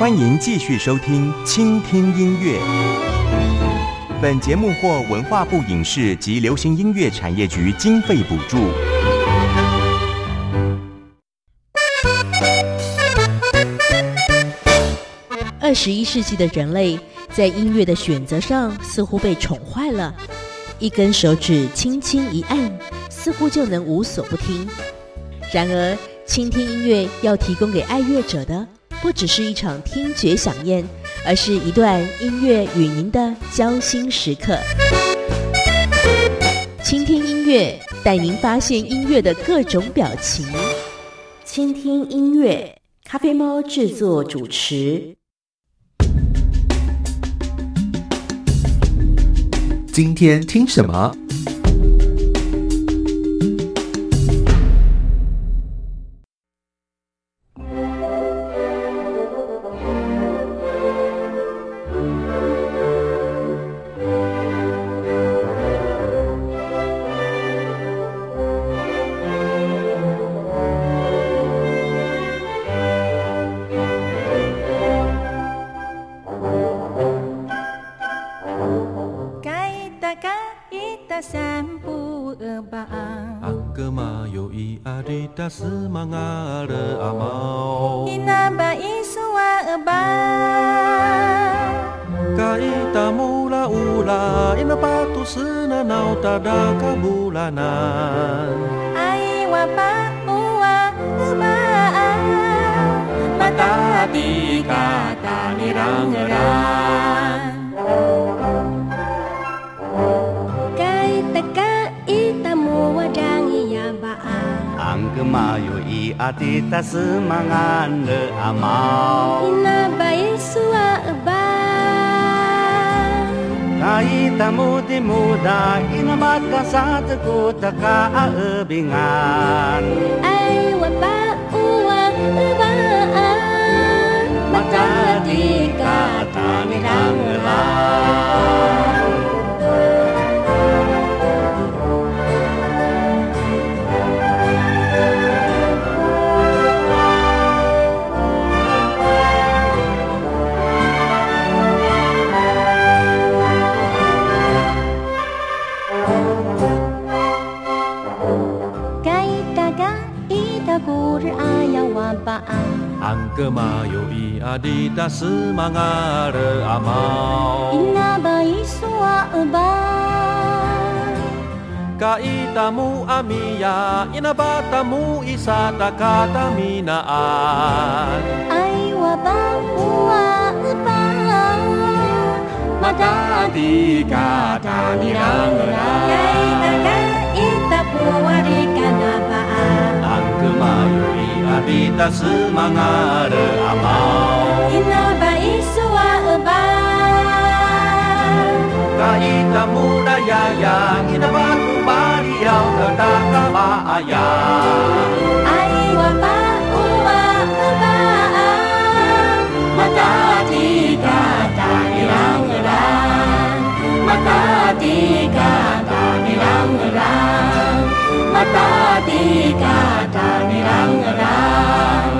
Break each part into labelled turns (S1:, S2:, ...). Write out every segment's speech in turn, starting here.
S1: 欢迎继续收听《倾听音乐》。本节目获文化部影视及流行音乐产业局经费补助。
S2: 二十一世纪的人类在音乐的选择上似乎被宠坏了，一根手指轻轻一按，似乎就能无所不听。然而，倾听音乐要提供给爱乐者的，不只是一场听觉饗宴，而是一段音乐与您的交心时刻。倾听音乐，带您发现音乐的各种表情。倾听音乐，咖啡猫制作主持。
S3: 今天听什么？
S4: くくたかうびが
S5: Gema Yobi Adita Amau.
S3: Ina
S5: Kaitamu Ina Batamu Kata Minaan Habita semangare amau
S3: Ina bai suwa ebal
S5: Kaita muda yayang Ina batu bariau Ketaka baayang
S3: Ai wapa uwa kebaang Mata tiga tak hilang Mata tiga mata di kata mirang-rang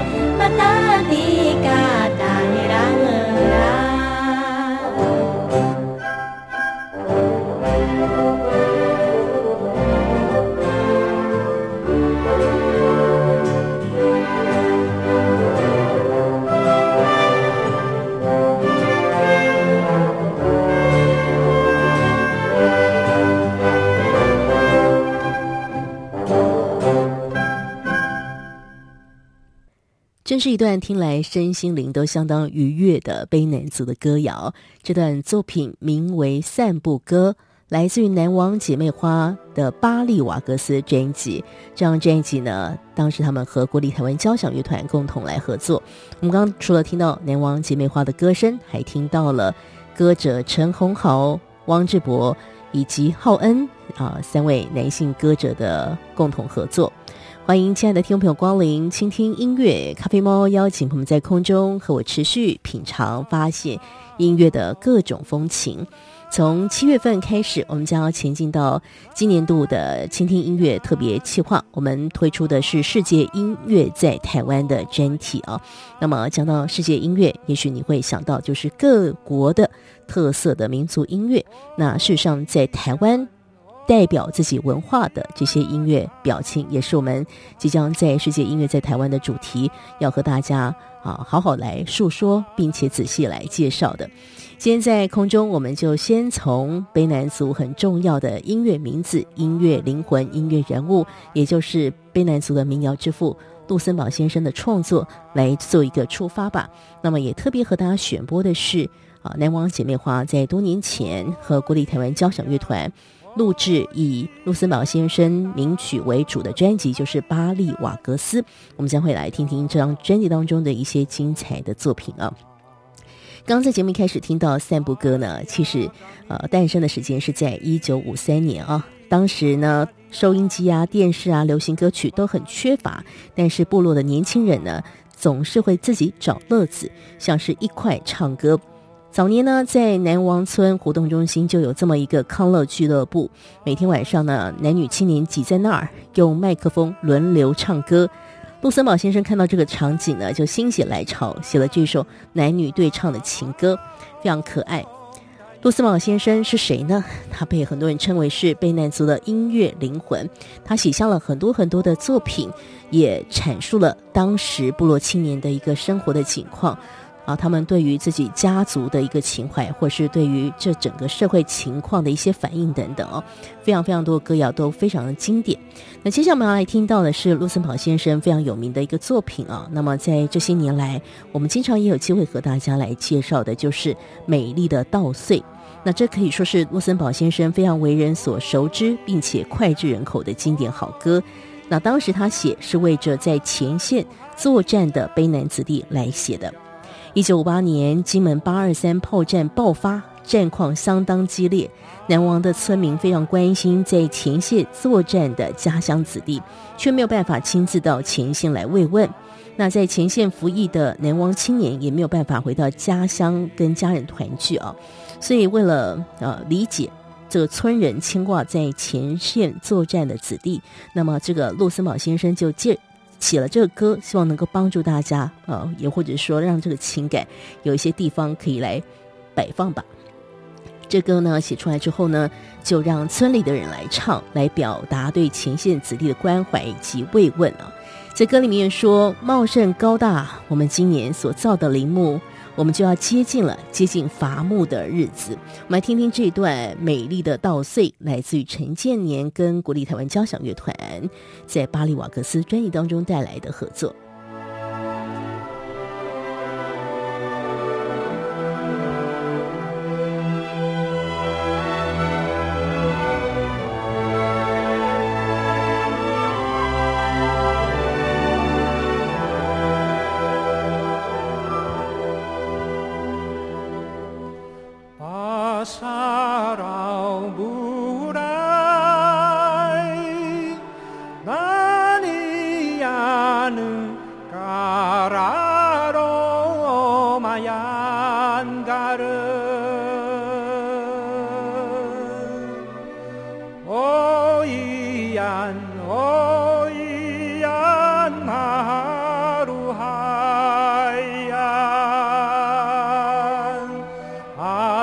S2: 真是一段听来身心灵都相当愉悦的卑南族的歌谣。这段作品名为《散步歌》，来自于南王姐妹花的巴利瓦格斯专辑。这张专辑呢，当时他们和国立台湾交响乐团共同来合作。我们刚刚除了听到南王姐妹花的歌声，还听到了歌者陈鸿豪、汪志博以及浩恩啊三位男性歌者的共同合作。欢迎亲爱的听众朋友光临，倾听音乐咖啡猫，邀请朋友们在空中和我持续品尝、发现音乐的各种风情。从七月份开始，我们将要前进到今年度的倾听音乐特别企划。我们推出的是世界音乐在台湾的专题啊。那么讲到世界音乐，也许你会想到就是各国的特色的民族音乐。那事实上，在台湾代表自己文化的这些音乐表情，也是我们即将在世界音乐在台湾的主题，要和大家啊好好来述说，并且仔细来介绍的。今天在空中，我们就先从卑南族很重要的音乐名字、音乐灵魂、音乐人物，也就是卑南族的民谣之父杜森堡先生的创作来做一个出发吧。那么也特别和大家选播的是啊，南王姐妹花在多年前和国立台湾交响乐团录制以路森堡先生名曲为主的专辑，就是《巴利瓦格斯》。我们将会来听听这张专辑当中的一些精彩的作品啊。刚刚在节目一开始听到散步歌呢，其实，呃，诞生的时间是在一九五三年啊。当时呢，收音机啊、电视啊、流行歌曲都很缺乏，但是部落的年轻人呢，总是会自己找乐子，像是一块唱歌。早年呢，在南王村活动中心就有这么一个康乐俱乐部，每天晚上呢，男女青年挤在那儿，用麦克风轮流唱歌。路森堡先生看到这个场景呢，就心血来潮写了这首男女对唱的情歌，非常可爱。路森堡先生是谁呢？他被很多人称为是卑南族的音乐灵魂。他写下了很多很多的作品，也阐述了当时部落青年的一个生活的情况。啊，他们对于自己家族的一个情怀，或是对于这整个社会情况的一些反应等等哦，非常非常多歌谣都非常的经典。那接下来我们要来听到的是卢森堡先生非常有名的一个作品啊。那么在这些年来，我们经常也有机会和大家来介绍的，就是《美丽的稻穗》。那这可以说是卢森堡先生非常为人所熟知，并且脍炙人口的经典好歌。那当时他写是为着在前线作战的卑南子弟来写的。一九五八年，金门八二三炮战爆发，战况相当激烈。南王的村民非常关心在前线作战的家乡子弟，却没有办法亲自到前线来慰问。那在前线服役的南王青年也没有办法回到家乡跟家人团聚啊。所以，为了呃理解这个村人牵挂在前线作战的子弟，那么这个陆森堡先生就借。写了这个歌，希望能够帮助大家，呃，也或者说让这个情感有一些地方可以来摆放吧。这歌呢写出来之后呢，就让村里的人来唱，来表达对前线子弟的关怀以及慰问啊。在歌里面说：“茂盛高大，我们今年所造的陵墓。”我们就要接近了，接近伐木的日子。我们来听听这段美丽的稻穗，来自于陈建年跟国立台湾交响乐团在巴黎瓦格斯专辑当中带来的合作。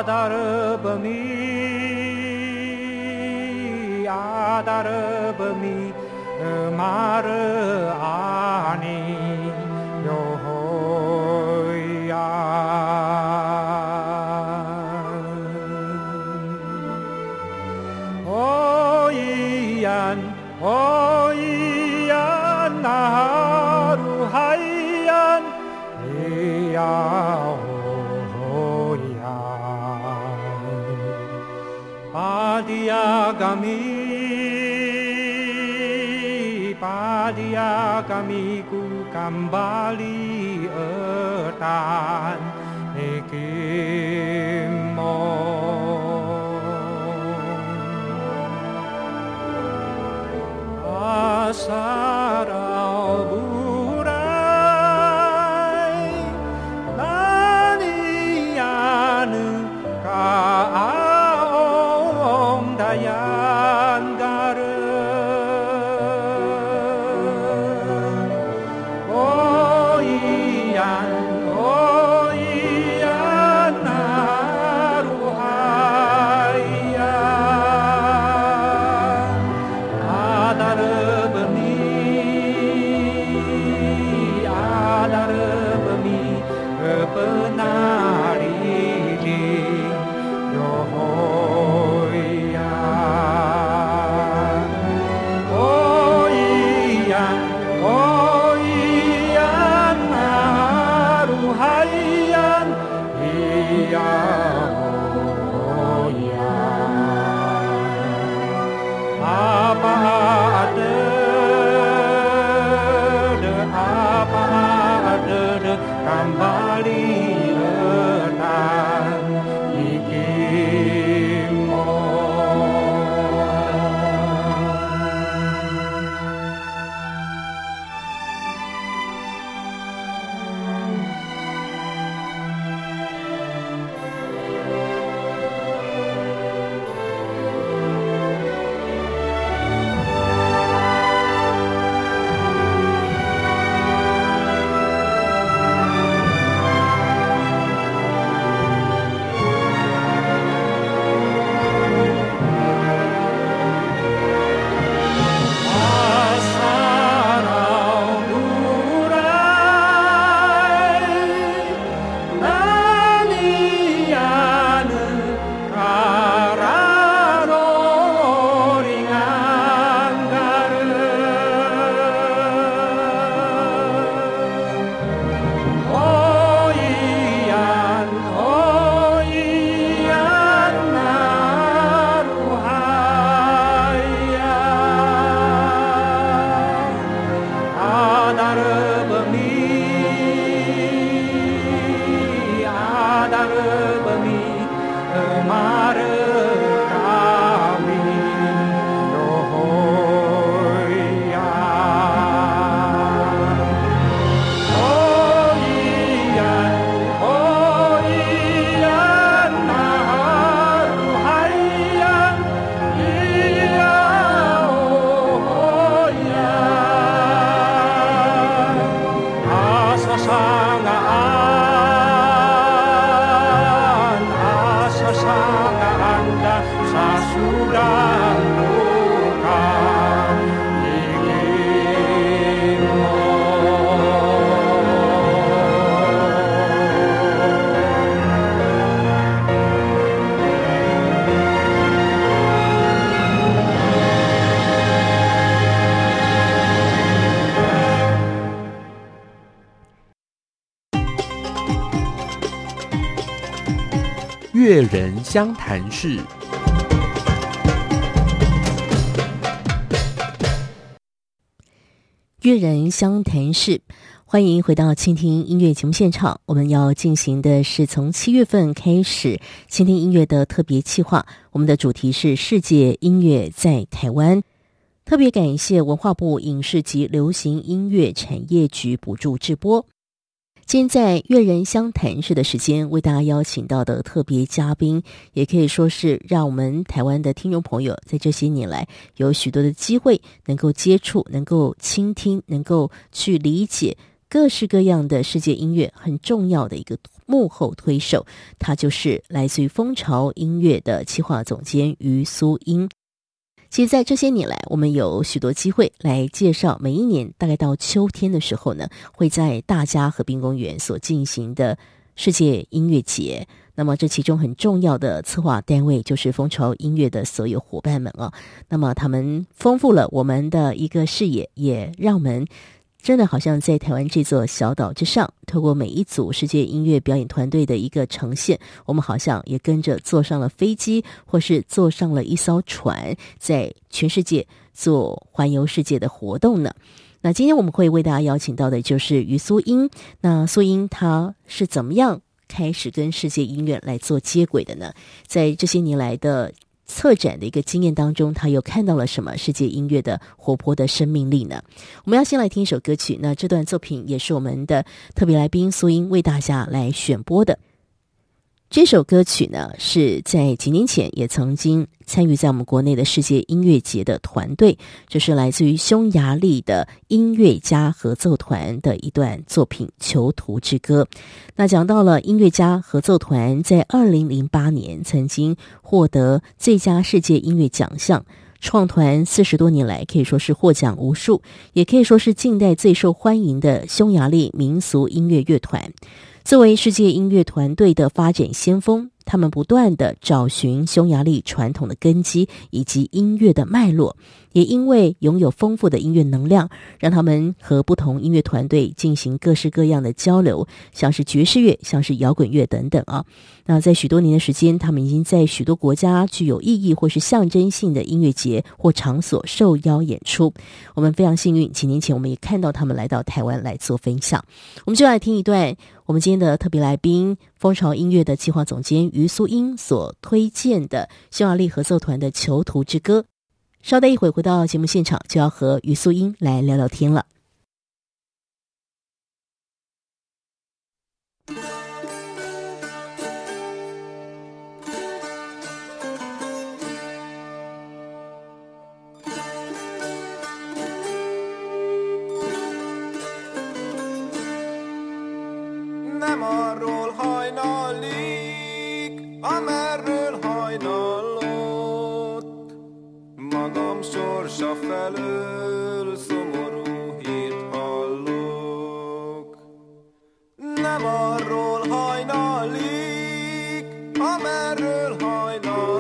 S5: adarabami,
S6: adarabami, mare adarabami. kami Padia kami ku kembali etan. Nikimon Asal
S5: 人相谈室。
S2: 乐人相谈室，欢迎回到倾听音乐节目现场。我们要进行的是从七月份开始倾听音乐的特别企划。我们的主题是世界音乐在台湾。特别感谢文化部影视及流行音乐产业局补助制播。今天在乐人相谈室的时间，为大家邀请到的特别嘉宾，也可以说是让我们台湾的听众朋友在这些年来有许多的机会能够接触、能够倾听、能够去理解各式各样的世界音乐很重要的一个幕后推手，他就是来自于蜂巢音乐的企划总监于苏英。其实，在这些年来，我们有许多机会来介绍每一年大概到秋天的时候呢，会在大家河滨公园所进行的世界音乐节。那么，这其中很重要的策划单位就是蜂巢音乐的所有伙伴们啊。那么，他们丰富了我们的一个视野，也让我们。真的好像在台湾这座小岛之上，透过每一组世界音乐表演团队的一个呈现，我们好像也跟着坐上了飞机，或是坐上了一艘船，在全世界做环游世界的活动呢。那今天我们会为大家邀请到的就是于苏英。那苏英她是怎么样开始跟世界音乐来做接轨的呢？在这些年来的。策展的一个经验当中，他又看到了什么世界音乐的活泼的生命力呢？我们要先来听一首歌曲，那这段作品也是我们的特别来宾苏英为大家来选播的。这首歌曲呢，是在几年前也曾经参与在我们国内的世界音乐节的团队，这是来自于匈牙利的音乐家合奏团的一段作品《囚徒之歌》。那讲到了音乐家合奏团在二零零八年曾经获得最佳世界音乐奖项，创团四十多年来可以说是获奖无数，也可以说是近代最受欢迎的匈牙利民俗音乐乐团。作为世界音乐团队的发展先锋，他们不断的找寻匈牙利传统的根基以及音乐的脉络。也因为拥有丰富的音乐能量，让他们和不同音乐团队进行各式各样的交流，像是爵士乐、像是摇滚乐等等啊。那在许多年的时间，他们已经在许多国家具有意义或是象征性的音乐节或场所受邀演出。我们非常幸运，几年前我们也看到他们来到台湾来做分享。我们就来听一段我们今天的特别来宾——风潮音乐的计划总监余苏英所推荐的匈牙利合奏团的《囚徒之歌》。稍待一会，回到节目现场，就要和于素英来聊聊天了。Magam sorsa felől szomorú hírt hallok. Nem arról hajnalik, amerről hajnal.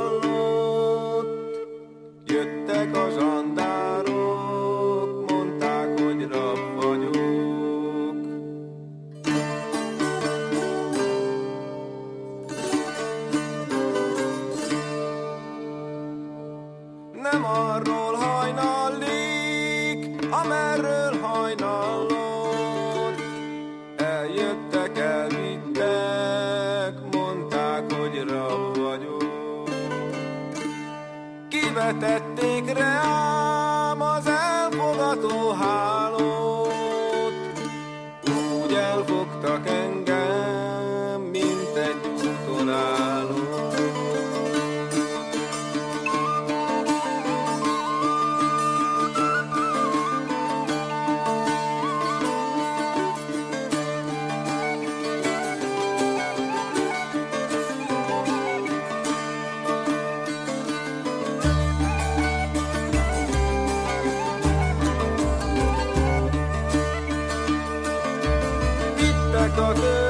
S2: walker.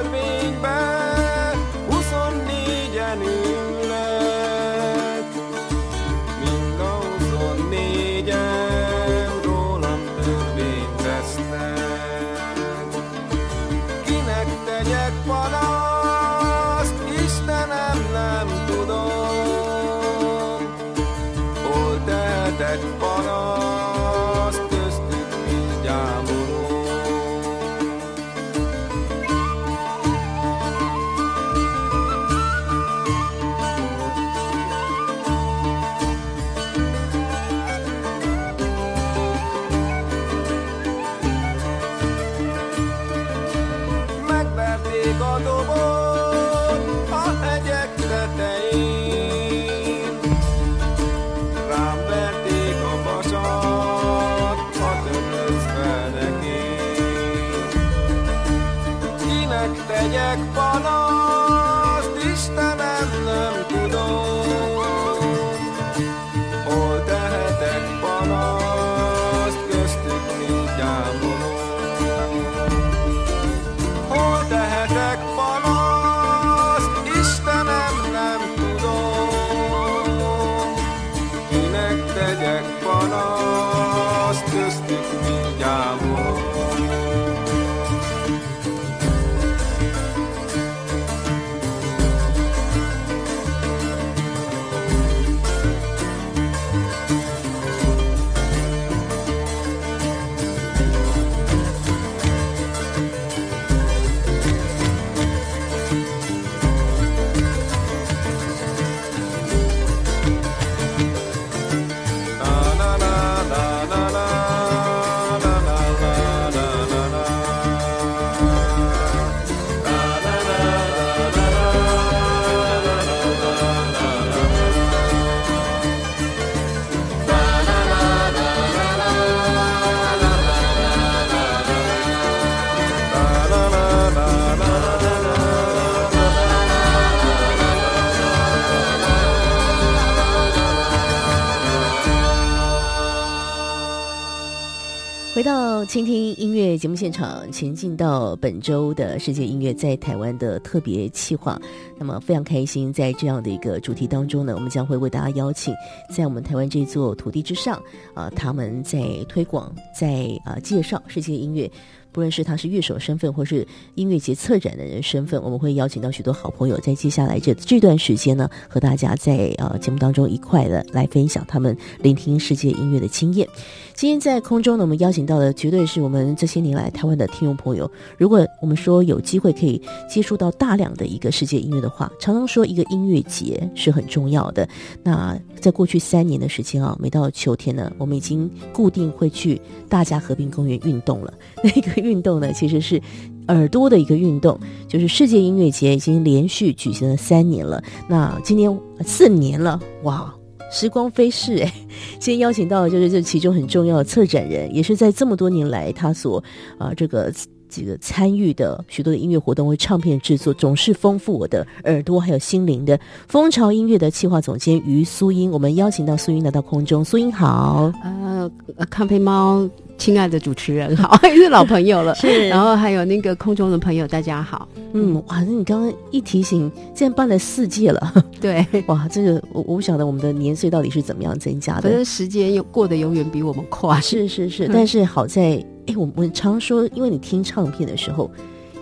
S2: 倾听音乐节目现场，前进到本周的世界音乐在台湾的特别企划。那么非常开心，在这样的一个主题当中呢，我们将会为大家邀请在我们台湾这座土地之上啊、他们在推广，在啊、介绍世界音乐。不论是他是乐手身份，或是音乐节策展的人身份，我们会邀请到许多好朋友，在接下来这这段时间呢，和大家在呃节目当中一块的来分享他们聆听世界音乐的经验。今天在空中呢，我们邀请到的绝对是我们这些年来台湾的听众朋友。如果我们说有机会可以接触到大量的一个世界音乐的话，常常说一个音乐节是很重要的。那在过去三年的时间啊，每到秋天呢，我们已经固定会去大家河滨公园运动了。那个。运动呢，其实是耳朵的一个运动，就是世界音乐节已经连续举行了三年了。那今年四年了，哇，时光飞逝哎！今天邀请到的就是这其中很重要的策展人，也是在这么多年来他所啊这个。这个参与的许多的音乐活动或唱片制作，总是丰富我的耳朵还有心灵的。蜂巢音乐的企划总监于苏英，我们邀请到苏英来到空中。苏英好，
S7: 呃，咖啡猫，亲爱的主持人好，也 是老朋友了。是，然后还有那个空中的朋友，大家好。
S2: 嗯，哇，那你刚刚一提醒，竟然办了四届了。
S7: 对，
S2: 哇，这个我我不晓得我们的年岁到底是怎么样增加的。
S7: 反正时间又过得永远比我们快。
S2: 是是是，但是好在。哎，我我常说，因为你听唱片的时候，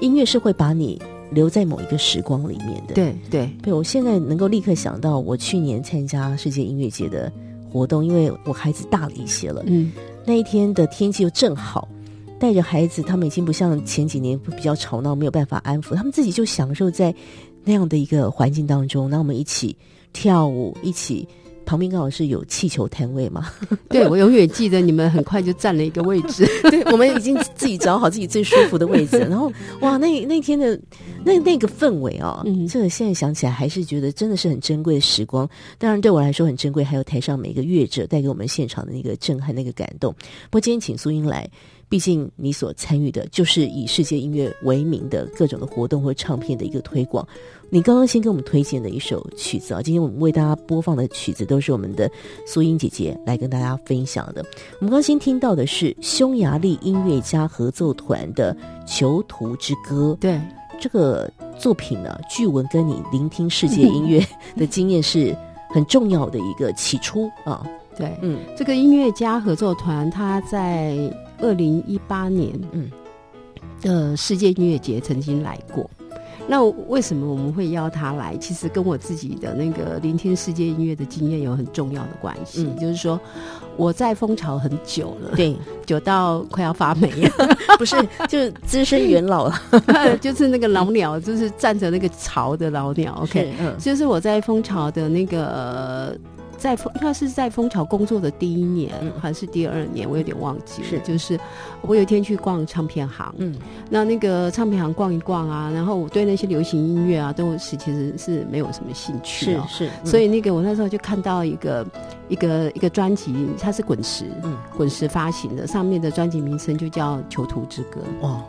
S2: 音乐是会把你留在某一个时光里面的。
S7: 对对
S2: 对，我现在能够立刻想到，我去年参加世界音乐节的活动，因为我孩子大了一些了，嗯，那一天的天气又正好，带着孩子，他们已经不像前几年比较吵闹，没有办法安抚，他们自己就享受在那样的一个环境当中，那我们一起跳舞，一起。旁边刚好是有气球摊位嘛？
S7: 对，我永远记得你们很快就占了一个位置。
S2: 对，我们已经自己找好自己最舒服的位置。然后，哇，那 那天的那那个氛围哦，嗯，这个现在想起来还是觉得真的是很珍贵的时光。当然对我来说很珍贵，还有台上每个乐者带给我们现场的那个震撼、那个感动。不过今天请苏英来。毕竟你所参与的就是以世界音乐为名的各种的活动或唱片的一个推广。你刚刚先给我们推荐的一首曲子啊，今天我们为大家播放的曲子都是我们的苏音姐姐来跟大家分享的。我们刚先听到的是匈牙利音乐家合奏团的《囚徒之歌》。
S7: 对，
S2: 这个作品呢，据闻跟你聆听世界音乐的经验是很重要的一个起初啊。
S7: 对，嗯，这个音乐家合作团他在。二零一八年，嗯，的世界音乐节曾经来过。那为什么我们会邀他来？其实跟我自己的那个聆听世界音乐的经验有很重要的关系。嗯，就是说我在蜂巢很久了，
S2: 对，
S7: 久到快要发霉了，
S2: 不是，就是资深元老了，
S7: 就是那个老鸟，就是站着那个巢的老鸟。OK，嗯，就是我在蜂巢的那个。在应该是在蜂巢工作的第一年、嗯、还是第二年，我有点忘记了。是，就是我有一天去逛唱片行，嗯，那那个唱片行逛一逛啊，然后我对那些流行音乐啊，都是其实是没有什么兴趣、哦，是是、嗯。所以那个我那时候就看到一个一个一个专辑，它是滚石，嗯，滚石发行的，上面的专辑名称就叫《囚徒之歌》。哇，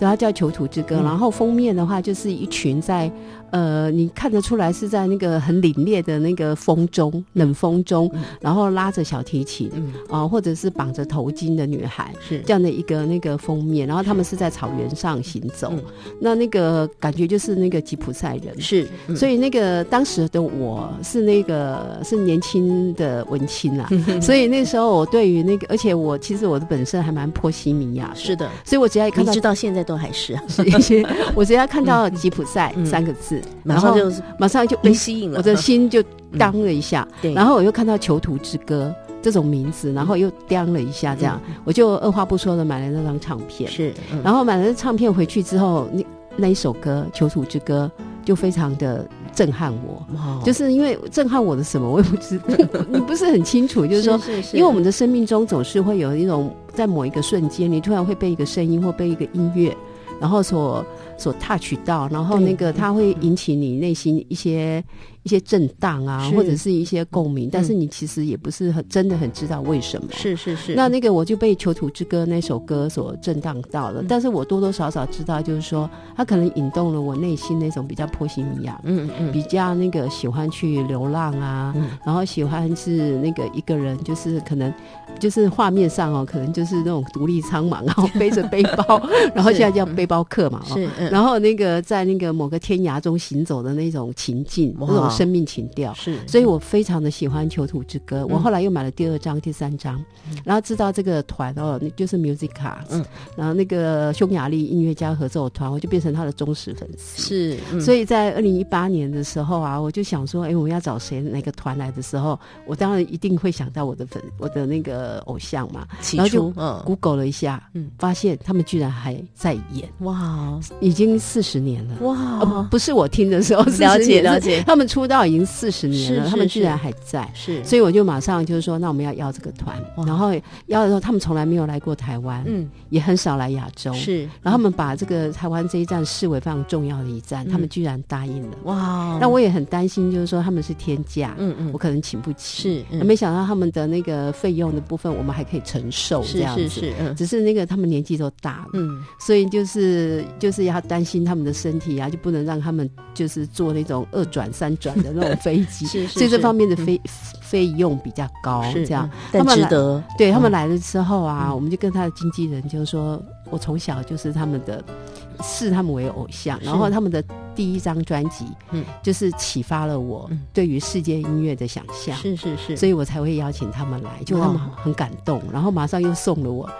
S7: 对，它叫《囚徒之歌》，嗯，然后封面的话就是一群在。呃，你看得出来是在那个很凛冽的那个风中，冷风中，嗯、然后拉着小提琴，嗯啊、呃，或者是绑着头巾的女孩，是这样的一个那个封面。然后他们是在草原上行走，嗯、那那个感觉就是那个吉普赛人，是。嗯、所以那个当时的我是那个是年轻的文青啊，嗯、所以那时候我对于那个，而且我其实我的本身还蛮波西米亚，是的。所以我只要一看到，直到现在都还是啊，是我只要看到吉普赛三个字。然后就马上就被吸引了，我的心就当了一下。对，然后我又看到《囚徒之歌》这种名字，然后又当了一下，这样。我就二话不说的买了那张唱片。是，然后买了唱片回去之后，那那一首歌《囚徒之歌》就非常的震撼我。就是因为震撼我的什么，我也不知道，你不是很清楚。就是说，因为我们的生命中总是会有一种在某一个瞬间，你突然会被一个声音或被一个音乐，然后所。所 touch 到，然后那个它会引起你内心一些一些震荡啊，或者是一些共鸣，但是你其实也不是很真的很知道为什么。是是是。那那个我就被《囚徒之歌》那首歌所震荡到了，但是我多多少少知道，就是说它可能引动了我内心那种比较波西米亚，嗯嗯，比较那个喜欢去流浪啊，然后喜欢是那个一个人，就是可能就是画面上哦，可能就是那种独立苍茫，然 后背着背包，然后现在叫背包客嘛，是。然后那个在那个某个天涯中行走的那种情境，那种生命情调，是，所以我非常的喜欢《囚徒之歌》。我后来又买了第二张、第三张，然后知道这个团哦，就是 Musica，嗯，然后那个匈牙利音乐家合奏团，我就变成他的忠实粉丝。是，所以在二零一八年的时候啊，我就想说，哎，我们要找谁哪个团来的时候，我当然一定会想到我的粉，我的那个偶像嘛。然后就 Google 了一下，嗯，发现他们居然还在演，哇，已经。四十年了。哇、呃！不是我听的时候，了解了解。他们出道已经四十年了，他们居然还在，是。所以我就马上就是说，那我们要邀这个团，然后邀的时候，他们从来没有来过台湾，嗯，也很少来亚洲，是。然后他们把这个台湾这一站视为非常重要的一站，嗯、他们居然答应了，哇！那我也很担心，就是说他们是天价，嗯嗯，我可能请不起，是。嗯、没想到他们的那个费用的部分，我们还可以承受，这样子，是是是，嗯。只是那个他们年纪都大了，嗯，所以就是就是要。担心他们的身体啊，就不能让他们就是做那种二转三转的那种飞机，是是是，所以这方面的费费、嗯、用比较高，这样。但值得。对、嗯、他们来了之后啊，嗯、我们就跟他的经纪人就说，我从小就是他们的视他们为偶像，然后他们的第一张专辑，嗯，就是启发了我对于世界音乐的想象，是是是，所以我才会邀请他们来，就他们很感动，然后马上又送了我。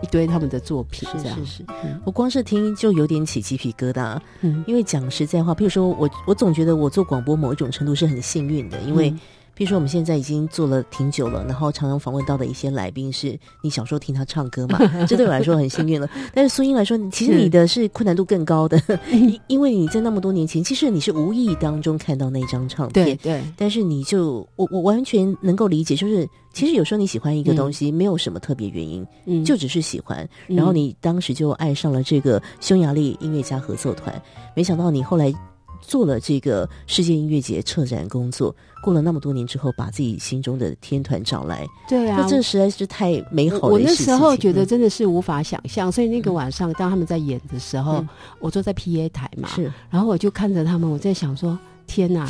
S7: 一堆他们的作品，是是是，嗯、我光是听就有点起鸡皮疙瘩。嗯，因为讲实在话，譬如说我我总觉得我做广播某一种程度是很幸运的，因为。嗯比如说，我们现在已经做了挺久了，然后常常访问到的一些来宾，是你小时候听他唱歌嘛？这对我来说很幸运了。但是苏英来说，其实你的是困难度更高的，因因为你在那么多年前，其实你是无意当中看到那张唱片，对对。但是你就我我完全能够理解，就是其实有时候你喜欢一个东西，没有什么特别原因，嗯，就只是喜欢。然后你当时就爱上了这个匈牙利音乐家合作团，没想到你后来。做了这个世界音乐节策展工作，过了那么多年之后，把自己心中的天团找来，对啊，那这实在是太美好了。我那时候觉得真的是无法想象，嗯、所以那个晚上当他们在演的时候，嗯、我坐在 PA 台嘛，是，然后我就看着他们，我在想说，天呐，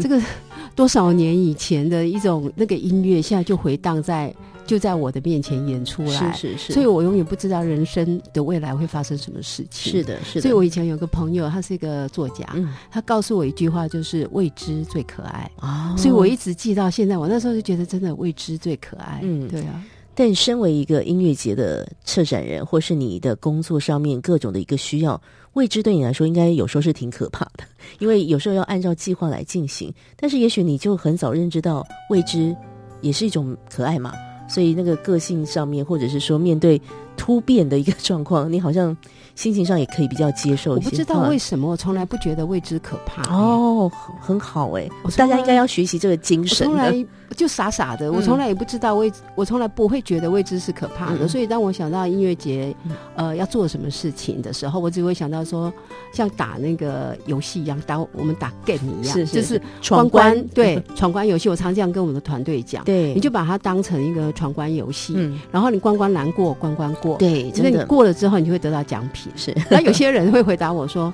S7: 这个 多少年以前的一种那个音乐，现在就回荡在。就在我的面前演出来，是是是，所以我永远不知道人生的未来会发生什么事情。是的，是的。所以我以前有个朋友，他是一个作家，嗯、他告诉我一句话，就是未知最可爱。哦，所以我一直记到现在。我那时候就觉得，真的未知最可爱。嗯，对啊。但身为一个音乐节的策展人，或是你的工作上面各种的一个需要，未知对你来说，应该有时候是挺可怕的，因为有时候要按照计划来进行。但是也许你就很早认知到，未知也是一种可爱嘛。所以那个个性上面，或者是说面对
S2: 突变的一个状况，你好像心情上也可以比较接受一些。
S7: 我不知道为什么，我从来不觉得未知可怕。
S2: 哦，很好哎，大家应该要学习这个精神。
S7: 从来就傻傻的，我从来也不知道未，我从来不会觉得未知是可怕的。所以当我想到音乐节，呃，要做什么事情的时候，我只会想到说，像打那个游戏一样，打我们打 game 一样，就是闯关。对，闯关游戏，我常这样跟我们的团队讲。对，你就把它当成一个闯关游戏，然后你关关难过关关过。对，就是你过了之后，你就会得到奖品。是，那有些人会回答我说。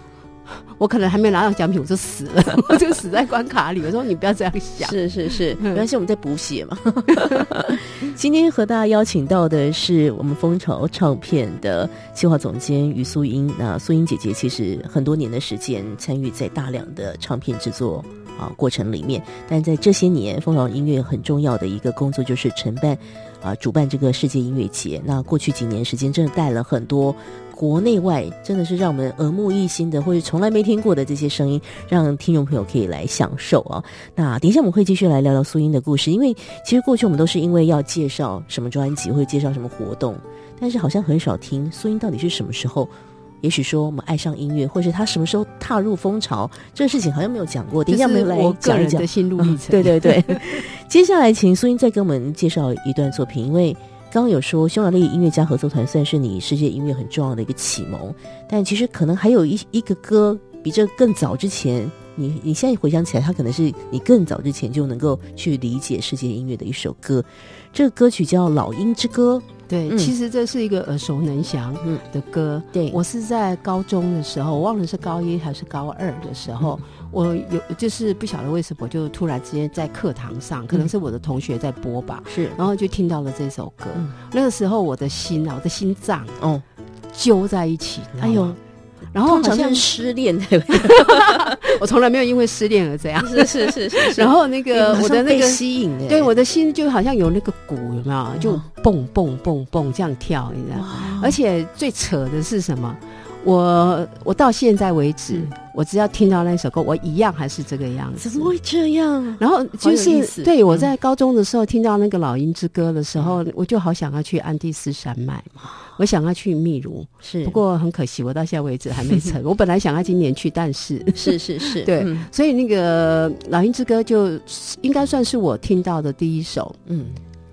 S7: 我可能还没拿到奖品，我就死了，我就死在关卡里。我说你不要这样想，
S2: 是是是，没关系，我们在补血嘛。今天和大家邀请到的是我们蜂巢唱片的企划总监于素英。那素英姐姐其实很多年的时间参与在大量的唱片制作啊过程里面，但在这些年，风潮音乐很重要的一个工作就是承办啊主办这个世界音乐节。那过去几年时间，真的带了很多。国内外真的是让我们耳目一新的，或者从来没听过的这些声音，让听众朋友可以来享受啊。那等一下我们会继续来聊聊苏英的故事，因为其实过去我们都是因为要介绍什么专辑或者介绍什么活动，但是好像很少听苏英到底是什么时候，也许说我们爱上音乐，或是他什么时候踏入风潮，这个事情好像没有讲过。等一下我们来讲一讲
S7: 的心路历程。
S2: 对 对对，接下来请苏英再给我们介绍一段作品，因为。刚刚有说匈牙利音乐家合作团算是你世界音乐很重要的一个启蒙，但其实可能还有一一个歌比这更早之前，你你现在回想起来，它可能是你更早之前就能够去理解世界音乐的一首歌。这个歌曲叫《老鹰之歌》。
S7: 对，嗯、其实这是一个耳熟能详的歌。嗯、对，我是在高中的时候，我忘了是高一还是高二的时候。嗯我有就是不晓得为什么，就突然之间在课堂上，可能是我的同学在播吧，是，然后就听到了这首歌。那个时候我的心啊，我的心脏哦，揪在一起。哎呦，然后好像失恋，我从来没有因为失恋而这样。是是是。然后那个我的那个吸引，对，我的心就好像有那个鼓，有没有？就蹦蹦蹦蹦这样跳，你知道？而且最扯的是什么？我我到现在为止，嗯、我只要听到那首歌，我一样还是这个样子。
S2: 怎么会这样？
S7: 然后就是对我在高中的时候听到那个《老鹰之歌》的时候，嗯、我就好想要去安第斯山脉，我想要去秘鲁。是，不过很可惜，我到现在为止还没成。我本来想要今年去，但是
S2: 是是是，
S7: 对，嗯、所以那个《老鹰之歌》就应该算是我听到的第一首。嗯。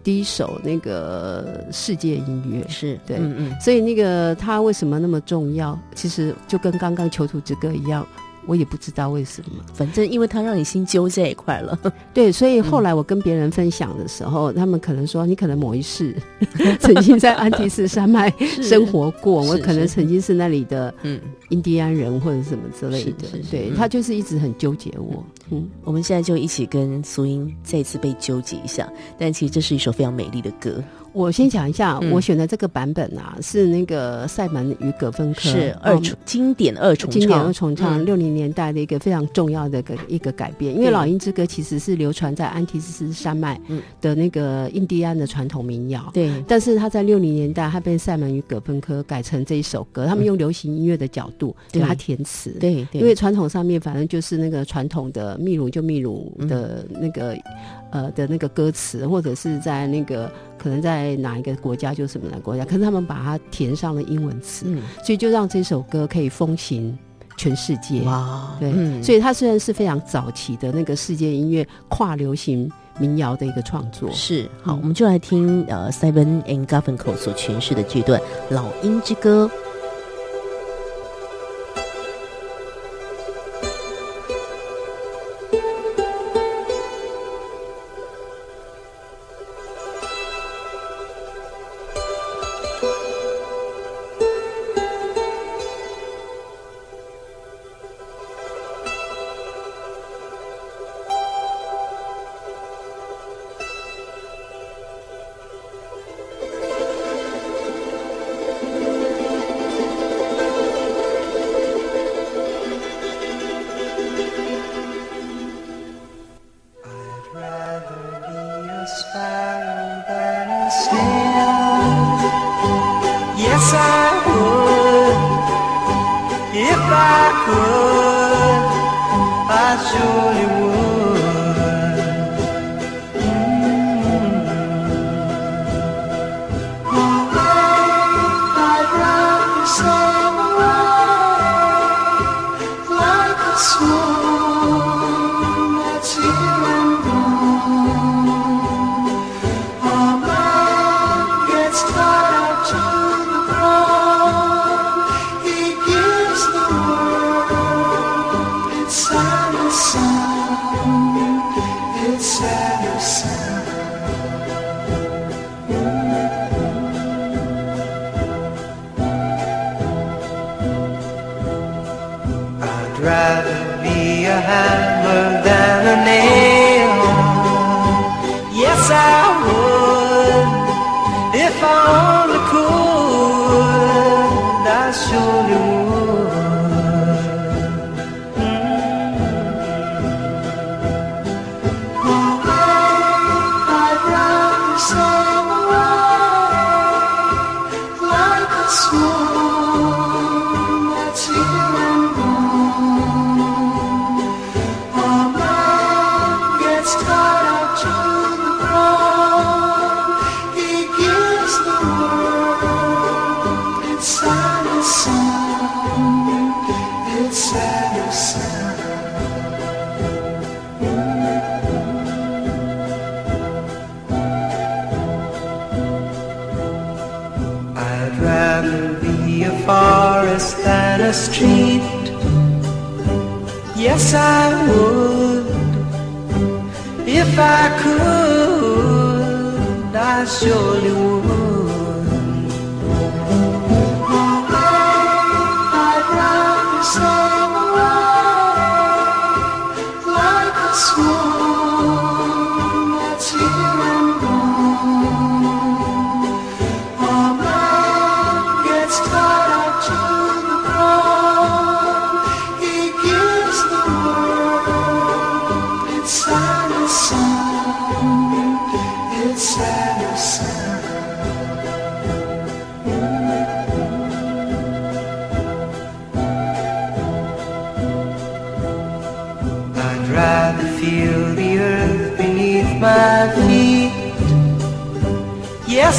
S7: 第一首那个世界音乐是对，嗯嗯，所以那个它为什么那么重要？其实就跟刚刚《囚徒之歌》一样。我也不知道为什么，
S2: 反正因为他让你心揪这一块了。
S7: 对，所以后来我跟别人分享的时候，嗯、他们可能说，你可能某一世 曾经在安第斯山脉 生活过，我可能曾经是那里的嗯印第安人或者什么之类的。对，他就是一直很纠结我。嗯，嗯
S2: 我们现在就一起跟苏英再次被纠结一下，但其实这是一首非常美丽的歌。
S7: 我先讲一下，我选的这个版本啊，是那个塞门与葛芬科
S2: 是二重经典二重唱，
S7: 经典二重唱，六零年代的一个非常重要的一个一个改变。因为《老鹰之歌》其实是流传在安第斯山脉的那个印第安的传统民谣，对。但是他在六零年代，他被塞门与葛芬科改成这一首歌，他们用流行音乐的角度给他填词，对。因为传统上面反正就是那个传统的秘鲁就秘鲁的那个呃的那个歌词，或者是在那个。可能在哪一个国家就什么的国家，可是他们把它填上了英文词，嗯、所以就让这首歌可以风行全世界。哇，对，嗯、所以它虽然是非常早期的那个世界音乐跨流行民谣的一个创作。
S2: 是，好，嗯、我们就来听呃 Seven and Garfunkel 所诠释的这段《老鹰之歌》。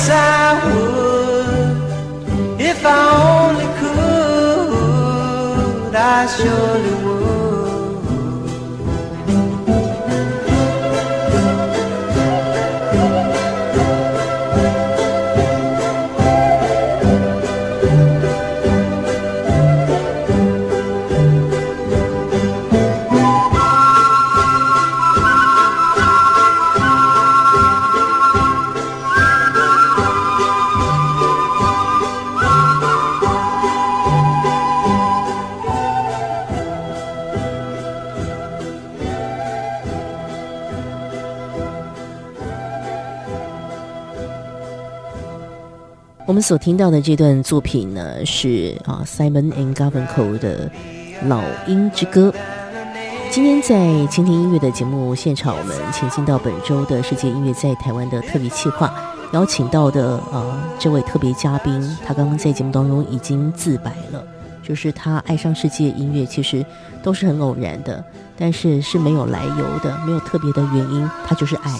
S2: 我我们所听到的这段作品呢，是啊 Simon and Garfunkel 的《老鹰之歌》。今天在倾听音乐的节目现场，我们前进到本周的世界音乐在台湾的特别企划，邀请到的啊这位特别嘉宾，他刚刚在节目当中已经自白了，就是他爱上世界音乐其实都是很偶然的，但是是没有来由的，没有特别的原因，他就是爱。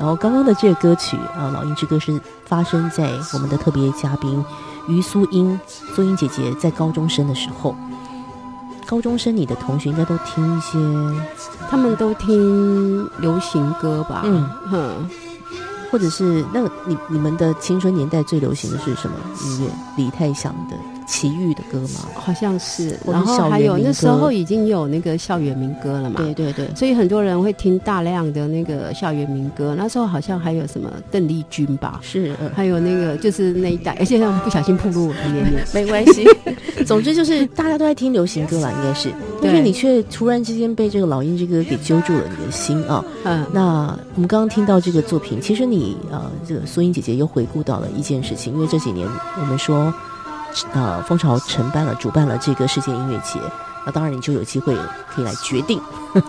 S2: 然后刚刚的这个歌曲啊，《老鹰之歌》是发生在我们的特别嘉宾于苏英，苏英姐姐在高中生的时候。高中生，你的同学应该都听一些，
S7: 他们都听流行歌吧？
S2: 嗯哼，或者是那个你你们的青春年代最流行的是什么音乐？李泰祥的。奇遇的歌吗？
S7: 好像是，然后还有那时候已经有那个校园民歌了嘛？
S2: 对对对，
S7: 所以很多人会听大量的那个校园民歌。那时候好像还有什么邓丽君吧？
S2: 是，
S7: 还有那个就是那一代，而且他们不小心暴露了一点点，
S2: 没关系。总之就是大家都在听流行歌吧，应该是，但是你却突然之间被这个老鹰之歌给揪住了你的心啊。嗯，那我们刚刚听到这个作品，其实你呃，这个苏英姐姐又回顾到了一件事情，因为这几年我们说。呃，蜂巢承办了、主办了这个世界音乐节，那当然你就有机会可以来决定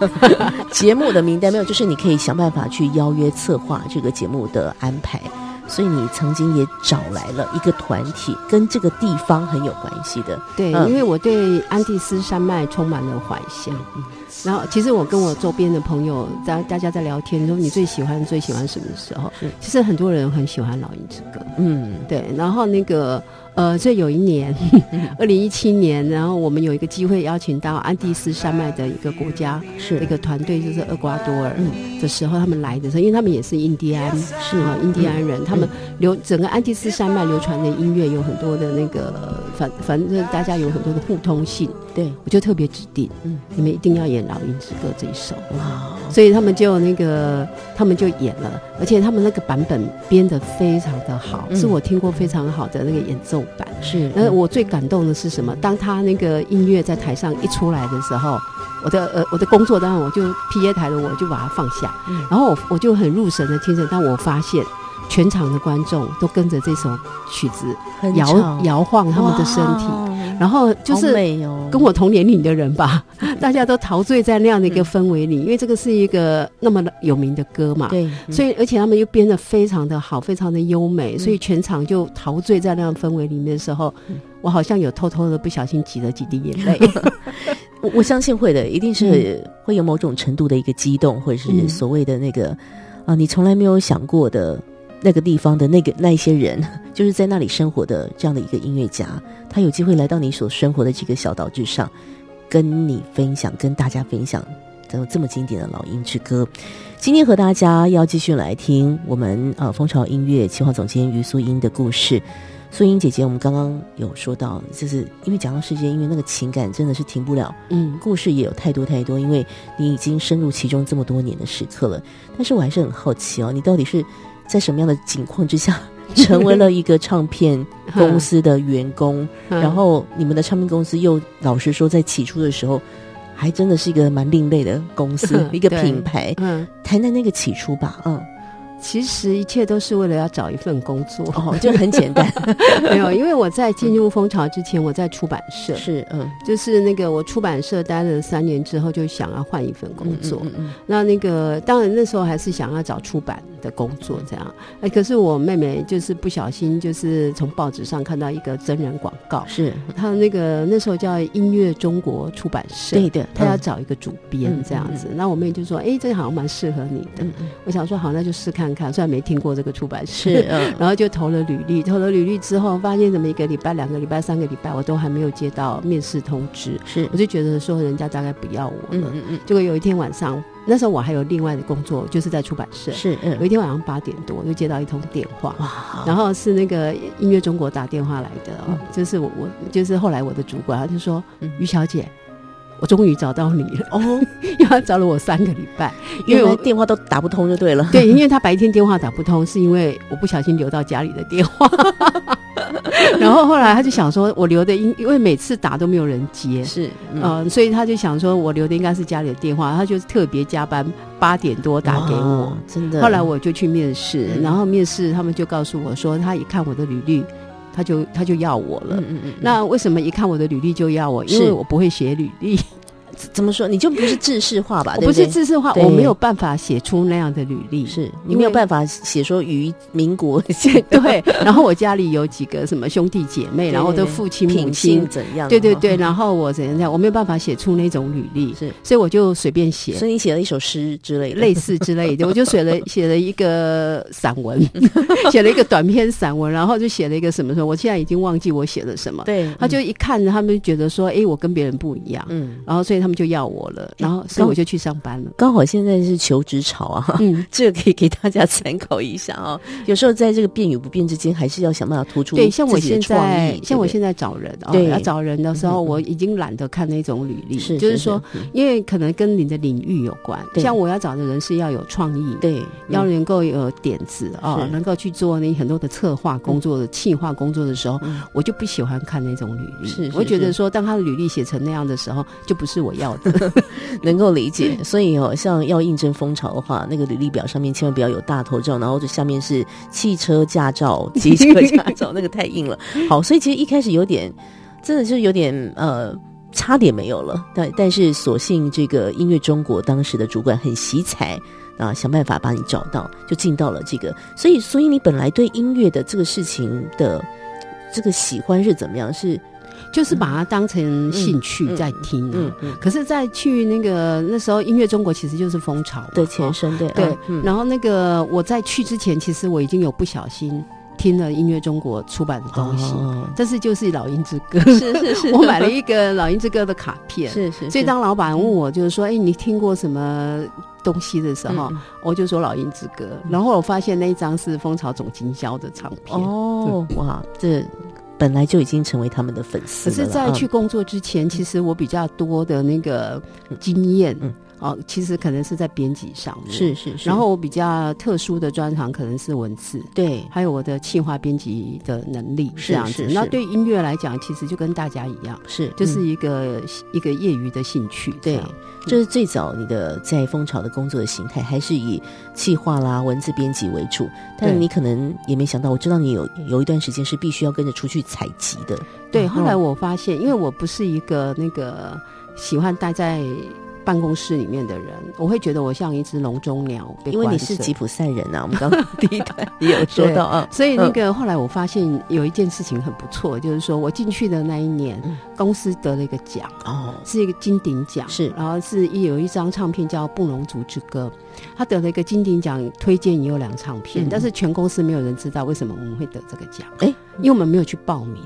S2: 节目的名单，没有，就是你可以想办法去邀约策划这个节目的安排。所以你曾经也找来了一个团体，跟这个地方很有关系的。
S7: 对，嗯、因为我对安第斯山脉充满了怀想。嗯、然后，其实我跟我周边的朋友在大家在聊天说，你最喜欢最喜欢什么时候？其实很多人很喜欢《老鹰之歌》。嗯，对。然后那个呃，这有一年，二零一七年，然后我们有一个机会邀请到安第斯山脉的一个国家，是。一个团队，就是厄瓜多尔的时候，他们来的时候，因为他们也是印第安，是啊，印第安人，他们流整个安第斯山脉流传的音乐有很多的那个，反反正大家有很多的互通性。对，我就特别指定，嗯，你们一定要演《老鹰之歌》这一首，哇，所以他们就那个，他们就演了，而且他们那个版本编的非常的好，是我听过非常好的那个演奏版。是，那我最感动的是什么？当他那个音乐在台上一出来的时候，我的呃我的工作当然我就 PA 台的我就把它放下，然后我我就很入神的听着，但我发现全场的观众都跟着这首曲子摇摇晃他们的身体，然后就是跟我同年龄的人吧，大家都陶醉在那样的一个氛围里，因为这个是一个那么有名的歌嘛，对，所以而且他们又编的非常的好，非常的优美，所以全场就陶醉在那样氛围里面的时候，我好像有偷偷的不小心挤了几滴眼泪。
S2: 我我相信会的，一定是会有某种程度的一个激动，或者是所谓的那个啊，你从来没有想过的。那个地方的那个那一些人，就是在那里生活的这样的一个音乐家，他有机会来到你所生活的这个小岛之上，跟你分享，跟大家分享这么这么经典的《老鹰之歌》。今天和大家要继续来听我们呃蜂巢音乐企划总监于素英的故事。素英姐姐，我们刚刚有说到，就是因为讲到世界因为，那个情感真的是停不了，嗯，故事也有太多太多，因为你已经深入其中这么多年的时刻了。但是我还是很好奇哦，你到底是？在什么样的情况之下，成为了一个唱片公司的员工？然后你们的唱片公司又老实说，在起初的时候，还真的是一个蛮另类的公司，一个品牌。嗯，谈谈那个起初吧。嗯。
S7: 其实一切都是为了要找一份工作，
S2: 哦，就很简单。
S7: 没有，因为我在进入蜂巢之前，我在出版社，是嗯，就是那个我出版社待了三年之后，就想要换一份工作。嗯，嗯，嗯，那那个当然那时候还是想要找出版的工作，这样。哎，可是我妹妹就是不小心，就是从报纸上看到一个真人广告，是她那个那时候叫音乐中国出版社，对的，她要找一个主编这样子。那我妹就说：“哎，这个好像蛮适合你的。”我想说好，那就试看。看，虽然没听过这个出版社，是 嗯、然后就投了履历，投了履历之后，发现怎么一个礼拜、两个礼拜、三个礼拜，我都还没有接到面试通知，是，我就觉得说人家大概不要我了。嗯嗯嗯。结果有一天晚上，那时候我还有另外的工作，就是在出版社。是，嗯、有一天晚上八点多，我就接到一通电话，哇，然后是那个音乐中国打电话来的，嗯、就是我我就是后来我的主管，他就说，嗯、余小姐。我终于找到你了哦，因为他找了我三个礼拜，
S2: 因为我电话都打不通就对了。
S7: 对，因为他白天电话打不通，是因为我不小心留到家里的电话。然后后来他就想说，我留的因因为每次打都没有人接，是嗯、呃，所以他就想说我留的应该是家里的电话，他就特别加班八点多打给我，真的。后来我就去面试，然后面试他们就告诉我说，他一看我的履历。他就他就要我了，嗯嗯嗯，那为什么一看我的履历就要我？因为我不会写履历。
S2: 怎么说？你就不是制式化吧？
S7: 我不是制式化，我没有办法写出那样的履历。
S2: 是你没有办法写说于民国
S7: 对。然后我家里有几个什么兄弟姐妹，然后我的父亲母亲怎样？对对对。然后我怎样样？我没有办法写出那种履历，是，所以我就随便写。
S2: 所以你写了一首诗之类的，
S7: 类似之类的，我就写了写了一个散文，写了一个短篇散文，然后就写了一个什么什么。我现在已经忘记我写了什么。对，他就一看，他们就觉得说，哎，我跟别人不一样。嗯，然后所以他们。就要我了，然后所以我就去上班了。
S2: 刚好现在是求职潮啊，嗯，这个可以给大家参考一下啊。有时候在这个变与不变之间，还是要想办法突出。对，
S7: 像我现在，像我现在找人啊，要找人的时候，我已经懒得看那种履历，是就是说，因为可能跟你的领域有关。像我要找的人是要有创意，对，要能够有点子啊，能够去做那很多的策划工作的企划工作的时候，我就不喜欢看那种履历。是，我觉得说，当他的履历写成那样的时候，就不是我。要的
S2: 能够理解，所以哦，像要应征风潮的话，那个履历表上面千万不要有大头照，然后这下面是汽车驾照、机车驾照，那个太硬了。好，所以其实一开始有点，真的是有点呃，差点没有了。但但是，所幸这个音乐中国当时的主管很惜才啊，想办法把你找到，就进到了这个。所以，所以你本来对音乐的这个事情的这个喜欢是怎么样？是。
S7: 就是把它当成兴趣在听，嗯嗯。可是，在去那个那时候，音乐中国其实就是风潮的前身，对对。然后那个我在去之前，其实我已经有不小心听了音乐中国出版的东西，
S2: 哦、
S7: 这是就是老鹰之歌，
S2: 是 是是，
S7: 我买了一个老鹰之歌的卡片，
S2: 是，是是。
S7: 所以当老板问我就是说，哎、欸，你听过什么东西的时候，嗯、我就说老鹰之歌。然后我发现那一张是蜂巢总经销的唱片，
S2: 哦，哇，这本来就已经成为他们的粉丝。
S7: 可是，在去工作之前，嗯、其实我比较多的那个经验。嗯哦，其实可能是在编辑上面，
S2: 是是是。
S7: 然后我比较特殊的专长可能是文字，
S2: 对，
S7: 还有我的企划编辑的能力
S2: 是这样子。
S7: 那对音乐来讲，其实就跟大家一样，
S2: 是
S7: 就是一个、嗯、一个业余的兴趣。
S2: 对，这是最早你的在蜂巢的工作的形态，还是以企划啦、文字编辑为主。但你可能也没想到，我知道你有有一段时间是必须要跟着出去采集的。
S7: 对，后来我发现，因为我不是一个那个喜欢待在。办公室里面的人，我会觉得我像一只笼中鸟，
S2: 因为你是吉普赛人啊。我们刚 刚第一段也有说到啊，
S7: 所以那个后来我发现有一件事情很不错，就是说我进去的那一年，公司得了一个奖哦，是一个金鼎奖，
S2: 是，
S7: 然后是一有一张唱片叫《布农族之歌》，他得了一个金鼎奖推荐也有两唱片，但是全公司没有人知道为什么我们会得这个奖，哎，因为我们没有去报名。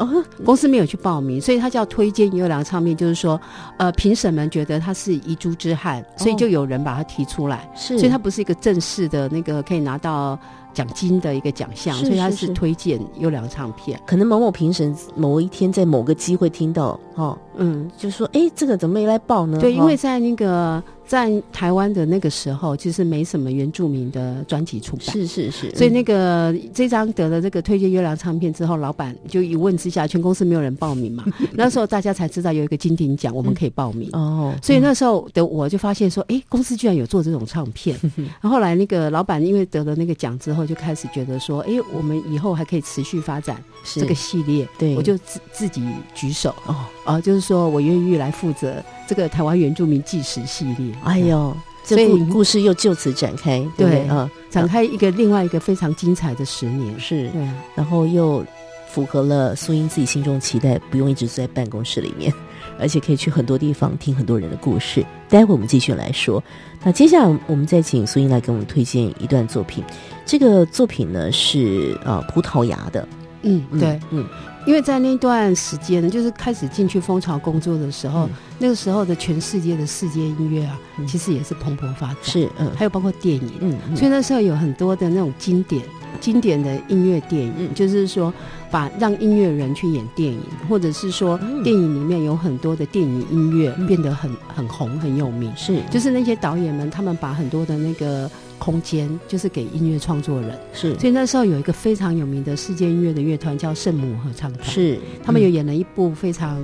S7: 哦，公司没有去报名，所以他叫推荐优良唱片，就是说，呃，评审们觉得他是遗珠之憾，所以就有人把他提出来，是，所以他不是一个正式的那个可以拿到奖金的一个奖项，所以他是推荐优良唱片。
S2: 可能某某评审某一天在某个机会听到，哦，嗯，就说，哎，这个怎么没来报呢？
S7: 对，因为在那个。在台湾的那个时候，其实没什么原住民的专辑出版，
S2: 是是是。
S7: 所以那个、嗯、这张得了这个推荐优良唱片之后，老板就一问之下，全公司没有人报名嘛。那时候大家才知道有一个金鼎奖，我们可以报名。哦、嗯，所以那时候的我就发现说，哎、欸，公司居然有做这种唱片。然后后来那个老板因为得了那个奖之后，就开始觉得说，哎、欸，我们以后还可以持续发展这个系列。对，我就自自己举手哦，啊，就是说我愿意来负责。这个台湾原住民纪实系列，
S2: 哎呦，这故故事又就此展开，对，对啊，
S7: 展开一个另外一个非常精彩的十年，
S2: 是，对，然后又符合了苏英自己心中的期待，不用一直坐在办公室里面，而且可以去很多地方听很多人的故事。待会我们继续来说，那接下来我们再请苏英来给我们推荐一段作品。这个作品呢是呃葡萄牙的，
S7: 嗯，对，嗯。因为在那段时间呢，就是开始进去蜂巢工作的时候，嗯、那个时候的全世界的世界音乐啊，嗯、其实也是蓬勃发展。
S2: 是，嗯，
S7: 还有包括电影，嗯，嗯，所以那时候有很多的那种经典、经典的音乐电影，嗯、就是说把让音乐人去演电影，或者是说电影里面有很多的电影音乐变得很很红很有名。是，就是那些导演们，他们把很多的那个。空间就是给音乐创作人，是，所以那时候有一个非常有名的世界音乐的乐团叫圣母合唱团，是，他们有演了一部非常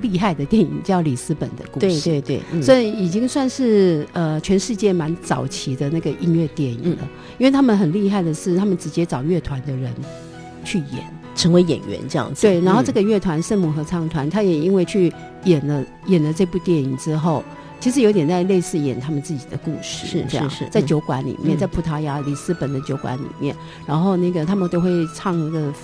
S7: 厉害的电影叫《里斯本的故事》，
S2: 对对对，嗯、
S7: 所以已经算是呃全世界蛮早期的那个音乐电影了。嗯、因为他们很厉害的是，他们直接找乐团的人去演，
S2: 成为演员这样子。
S7: 对，然后这个乐团圣母合唱团，他也因为去演了演了这部电影之后。其实有点在类似演他们自己的故事，是这样，是在酒馆里面，嗯、在葡萄牙里斯本的酒馆里面，然后那个他们都会唱那个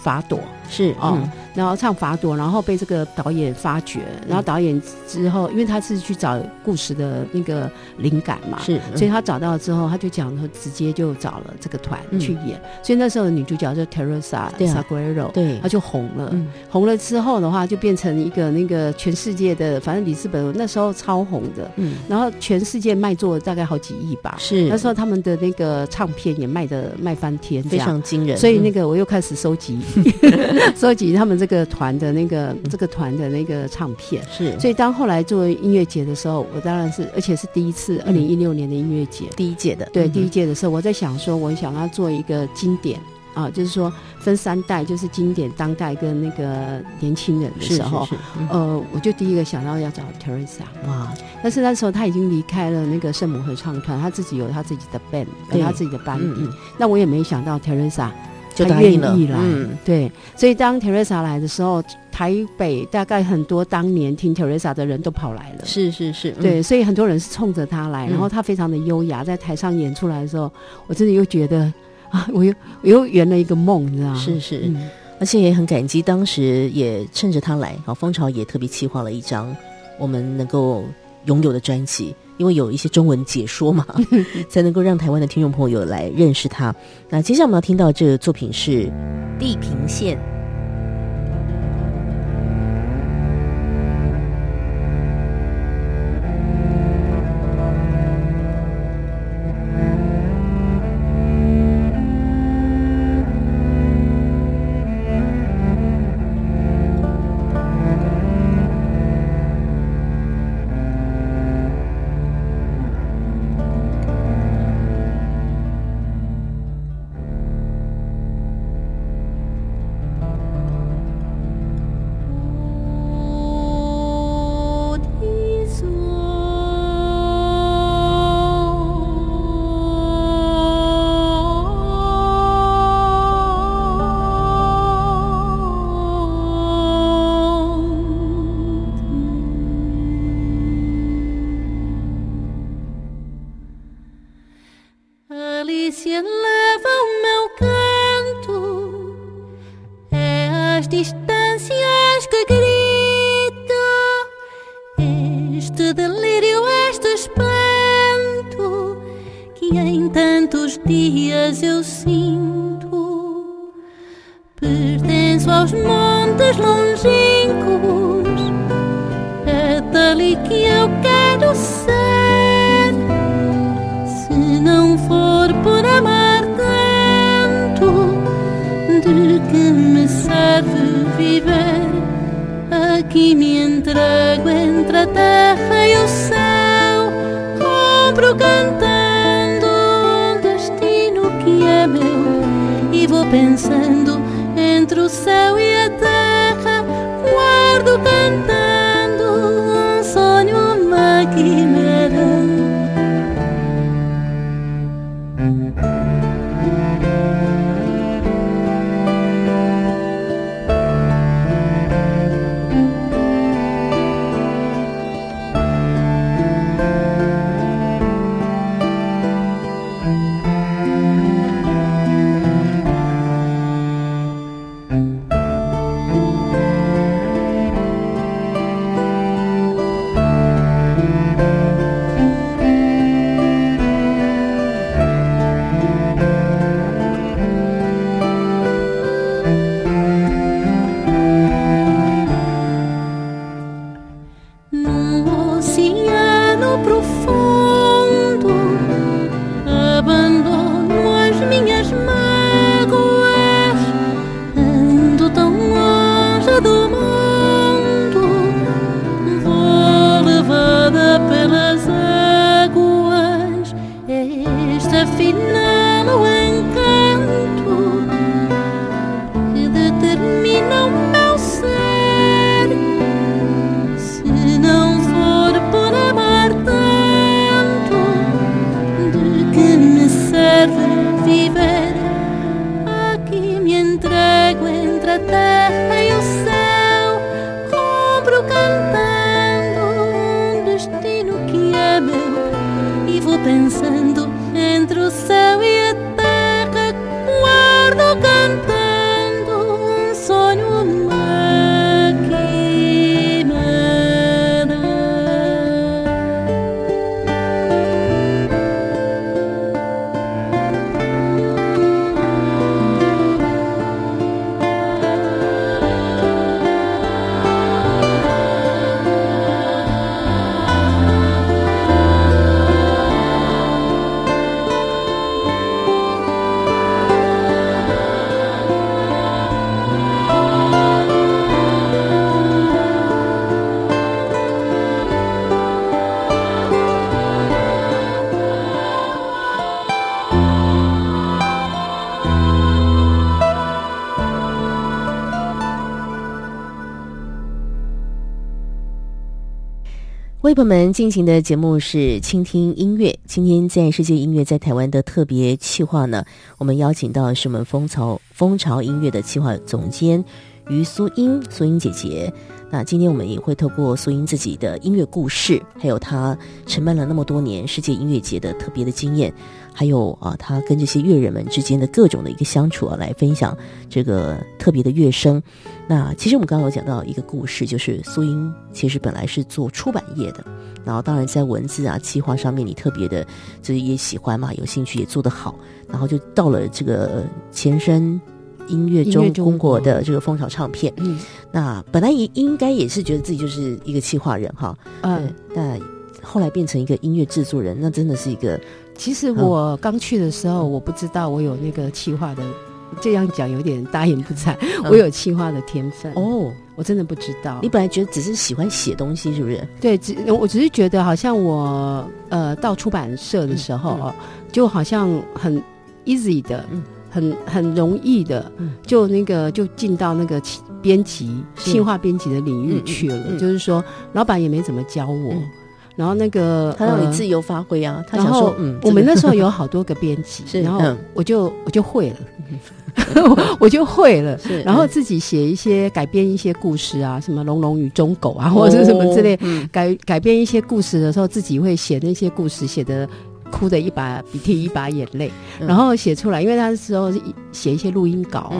S7: 法朵。是哦，嗯、然后唱法朵，然后被这个导演发掘，然后导演之后，因为他是去找故事的那个灵感嘛，是，嗯、所以他找到了之后，他就讲说直接就找了这个团去演，嗯、所以那时候女主角叫 Teresa Salguero，对，她就红了，嗯、红了之后的话，就变成一个那个全世界的，反正里斯本那时候超红的，嗯，然后全世界卖座大概好几亿吧，是，那时候他们的那个唱片也卖的卖翻天，
S2: 非常惊人，
S7: 所以那个我又开始收集。收集他们这个团的那个这个团的那个唱片，是。所以当后来做音乐节的时候，我当然是，而且是第一次，二零一六年的音乐节，
S2: 第一届的，
S7: 对，第一届的时候，我在想说，我想要做一个经典啊，就是说分三代，就是经典、当代跟那个年轻人的时候，呃，我就第一个想到要找 Teresa，哇！但是那时候他已经离开了那个圣母合唱团，他自己有他自己的 band，有他自己的班底，那我也没想到 Teresa。就愿意来，嗯、对，所以当 Teresa 来的时候，台北大概很多当年听 Teresa 的人都跑来了，
S2: 是是是，嗯、
S7: 对，所以很多人是冲着她来，然后她非常的优雅，在台上演出来的时候，我真的又觉得 啊，我又我又圆了一个梦，你知道吗？
S2: 是是，嗯、而且也很感激，当时也趁着他来，好，蜂巢也特别企划了一张我们能够拥有的专辑，
S8: 因为有一些中文解说嘛，才能够让台湾的听众朋友来认识他。那接下来我们要听到这个作品是《地平线》。o céu e 朋友们进行的节目是倾听音乐。今天在世界音乐在台湾的特别企划呢，我们邀请到是我们风潮风潮音乐的企划总监于苏英苏英姐姐。
S2: 那今天我们也会透过苏英自己的音乐故事，还有她承办了那么多年世界音乐节的特别的经验，还有啊，他跟这些乐人们之间的各种的一个相处啊，来分享这个特别的乐声。那其实我们刚刚有讲到一个故事，就是苏英其实本来是做出版业的，然后当然在文字啊、企划上面你特别的就是也喜欢嘛，有兴趣也做得好，然后就到了这个前身。音乐中中国的这个风潮唱片，嗯，那本来也应该也是觉得自己就是一个企划人哈，嗯，那后来变成一个音乐制作人，那真的是一个。
S7: 其实我刚去的时候，我不知道我有那个企划的，这样讲有点大言不惭，我有企划的天分哦，我真的不知道。
S2: 你本来觉得只是喜欢写东西，是不是？
S7: 对，只我只是觉得好像我呃到出版社的时候哦，就好像很 easy 的。很很容易的，就那个就进到那个编辑、企划编辑的领域去了。就是说，老板也没怎么教我，嗯、然后那个
S2: 他让你自由发挥啊。他想说，嗯，
S7: 我们那时候有好多个编辑，是然后我就我就会了，我就会了。然后自己写一些改编一些故事啊，什么《龙龙与忠狗》啊，或者是什么之类，嗯、改改编一些故事的时候，自己会写那些故事，写的。哭的一把鼻涕一把眼泪，然后写出来，因为他那时候写一些录音稿，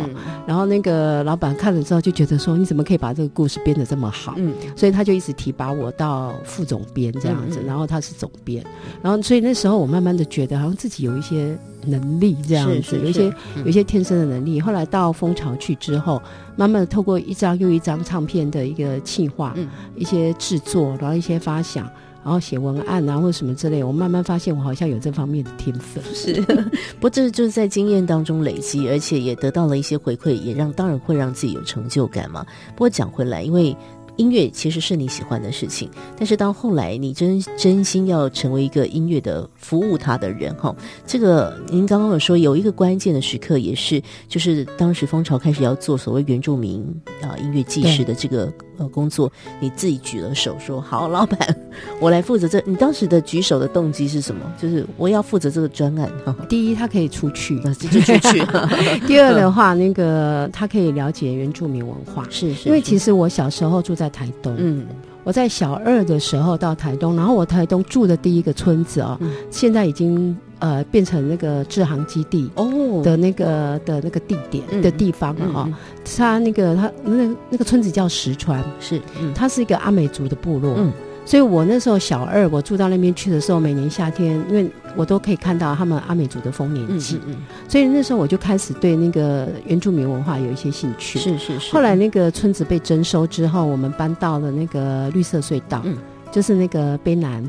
S7: 然后那个老板看了之后就觉得说，你怎么可以把这个故事编得这么好？嗯，所以他就一直提拔我到副总编这样子，然后他是总编，然后所以那时候我慢慢的觉得好像自己有一些能力这样子，有一些有一些天生的能力。后来到蜂巢去之后，慢慢的透过一张又一张唱片的一个企划，一些制作，然后一些发想。然后写文案啊，或者什么之类，我慢慢发现我好像有这方面的天分。
S2: 是，不过这就是在经验当中累积，而且也得到了一些回馈，也让当然会让自己有成就感嘛。不过讲回来，因为。音乐其实是你喜欢的事情，但是到后来你真真心要成为一个音乐的服务他的人哈，这个您刚刚有说有一个关键的时刻，也是就是当时蜂巢开始要做所谓原住民啊音乐纪实的这个呃工作，你自己举了手说好，老板，我来负责这。你当时的举手的动机是什么？就是我要负责这个专案。
S7: 第一，他可以出去，
S2: 就出去；
S7: 第二的话，那个他可以了解原住民文化，
S2: 是是，是。
S7: 因为其实我小时候住在。在台东，嗯，我在小二的时候到台东，然后我台东住的第一个村子啊，现在已经呃变成那个制航基地哦。的那个的那个地点的地方了哈。他那个他那那个村子叫石川，是，它是一个阿美族的部落，嗯。所以我那时候小二，我住到那边去的时候，每年夏天，因为我都可以看到他们阿美族的丰年祭，嗯嗯。嗯、所以那时候我就开始对那个原住民文化有一些兴趣。是是是。后来那个村子被征收之后，我们搬到了那个绿色隧道，嗯、就是那个卑南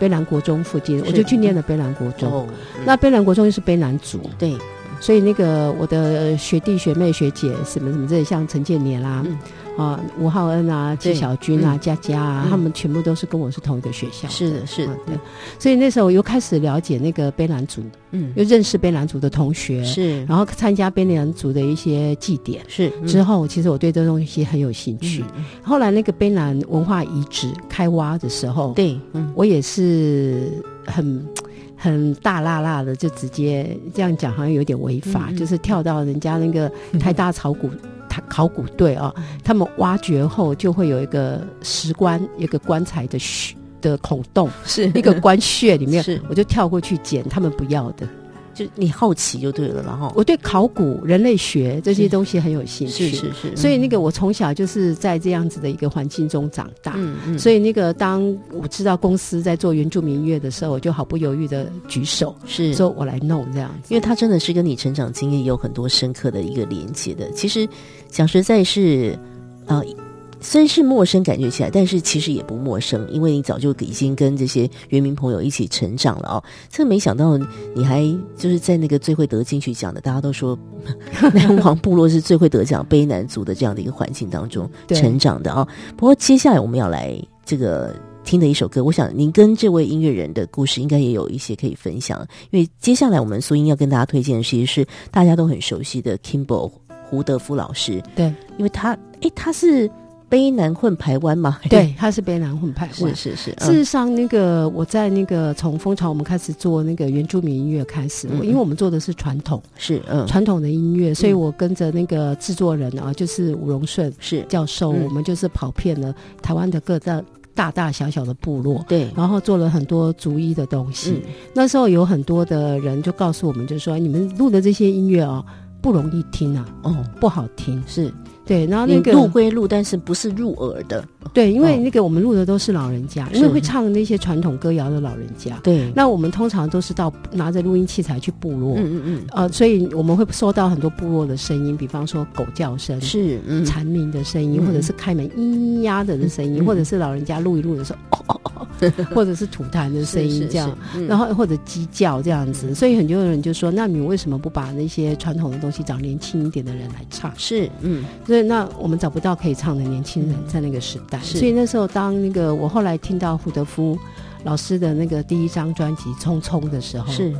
S7: 卑南国中附近，我就去念了卑南国中。哦嗯、那卑南国中又是卑南族，对，所以那个我的学弟学妹学姐什么什么这些，像陈建年啦、啊。嗯啊，吴浩恩啊，纪晓君啊，佳佳啊，他们全部都是跟我是同一个学校。
S2: 是的，是的，对。
S7: 所以那时候我又开始了解那个卑南族，嗯，又认识卑南族的同学，是，然后参加卑南族的一些祭典，是。之后，其实我对这东西很有兴趣。后来那个卑南文化遗址开挖的时候，对，我也是很很大辣辣的，就直接这样讲，好像有点违法，就是跳到人家那个台大考古，他。考古队啊，他们挖掘后就会有一个石棺，一个棺材的穴的孔洞，是一个棺穴里面，是我就跳过去捡他们不要的。
S2: 就你好奇就对了，然后
S7: 我对考古、人类学这些东西很有兴趣，是是。所以那个我从小就是在这样子的一个环境中长大，嗯嗯。所以那个当我知道公司在做原住民音乐的时候，我就毫不犹豫的举手，是说我来弄这样子，
S2: 因为它真的是跟你成长经验有很多深刻的一个连接的。其实讲实在是，啊、呃。虽然是陌生，感觉起来，但是其实也不陌生，因为你早就已经跟这些原民朋友一起成长了哦。这没想到你还就是在那个最会得金曲奖的，大家都说 南王部落是最会得奖卑南族的这样的一个环境当中成长的啊。对不过接下来我们要来这个听的一首歌，我想您跟这位音乐人的故事应该也有一些可以分享，因为接下来我们苏英要跟大家推荐的其实是大家都很熟悉的 Kimble 胡德夫老师。对，因为他诶他是。卑南混排湾嘛？
S7: 对，他是卑南混排湾。
S2: 是是是。
S7: 事实上，那个我在那个从蜂巢我们开始做那个原住民音乐开始，嗯、因为我们做的是传统，
S2: 是嗯
S7: 传统的音乐，所以我跟着那个制作人啊，就是吴荣顺是教授，嗯、我们就是跑遍了台湾的各大大大小小的部落，
S2: 对，
S7: 然后做了很多族裔的东西。嗯、那时候有很多的人就告诉我们，就说你们录的这些音乐啊。不容易听啊，哦，不好听，
S2: 是
S7: 对。然后那个
S2: 录归录，但是不是入耳的。
S7: 对，因为那个我们录的都是老人家，因为会唱那些传统歌谣的老人家。
S2: 对，
S7: 那我们通常都是到拿着录音器材去部落，
S2: 嗯嗯嗯，
S7: 呃，所以我们会收到很多部落的声音，比方说狗叫声，
S2: 是
S7: 蝉鸣的声音，或者是开门咿咿呀的的声音，或者是老人家录一录的时候，哦哦哦，或者是吐痰的声音这样，然后或者鸡叫这样子。所以很多人就说，那你为什么不把那些传统的东西找年轻一点的人来唱？
S2: 是，嗯，
S7: 所以那我们找不到可以唱的年轻人在那个时代。所以那时候，当那个我后来听到胡德夫老师的那个第一张专辑《匆匆》的时候，
S2: 是。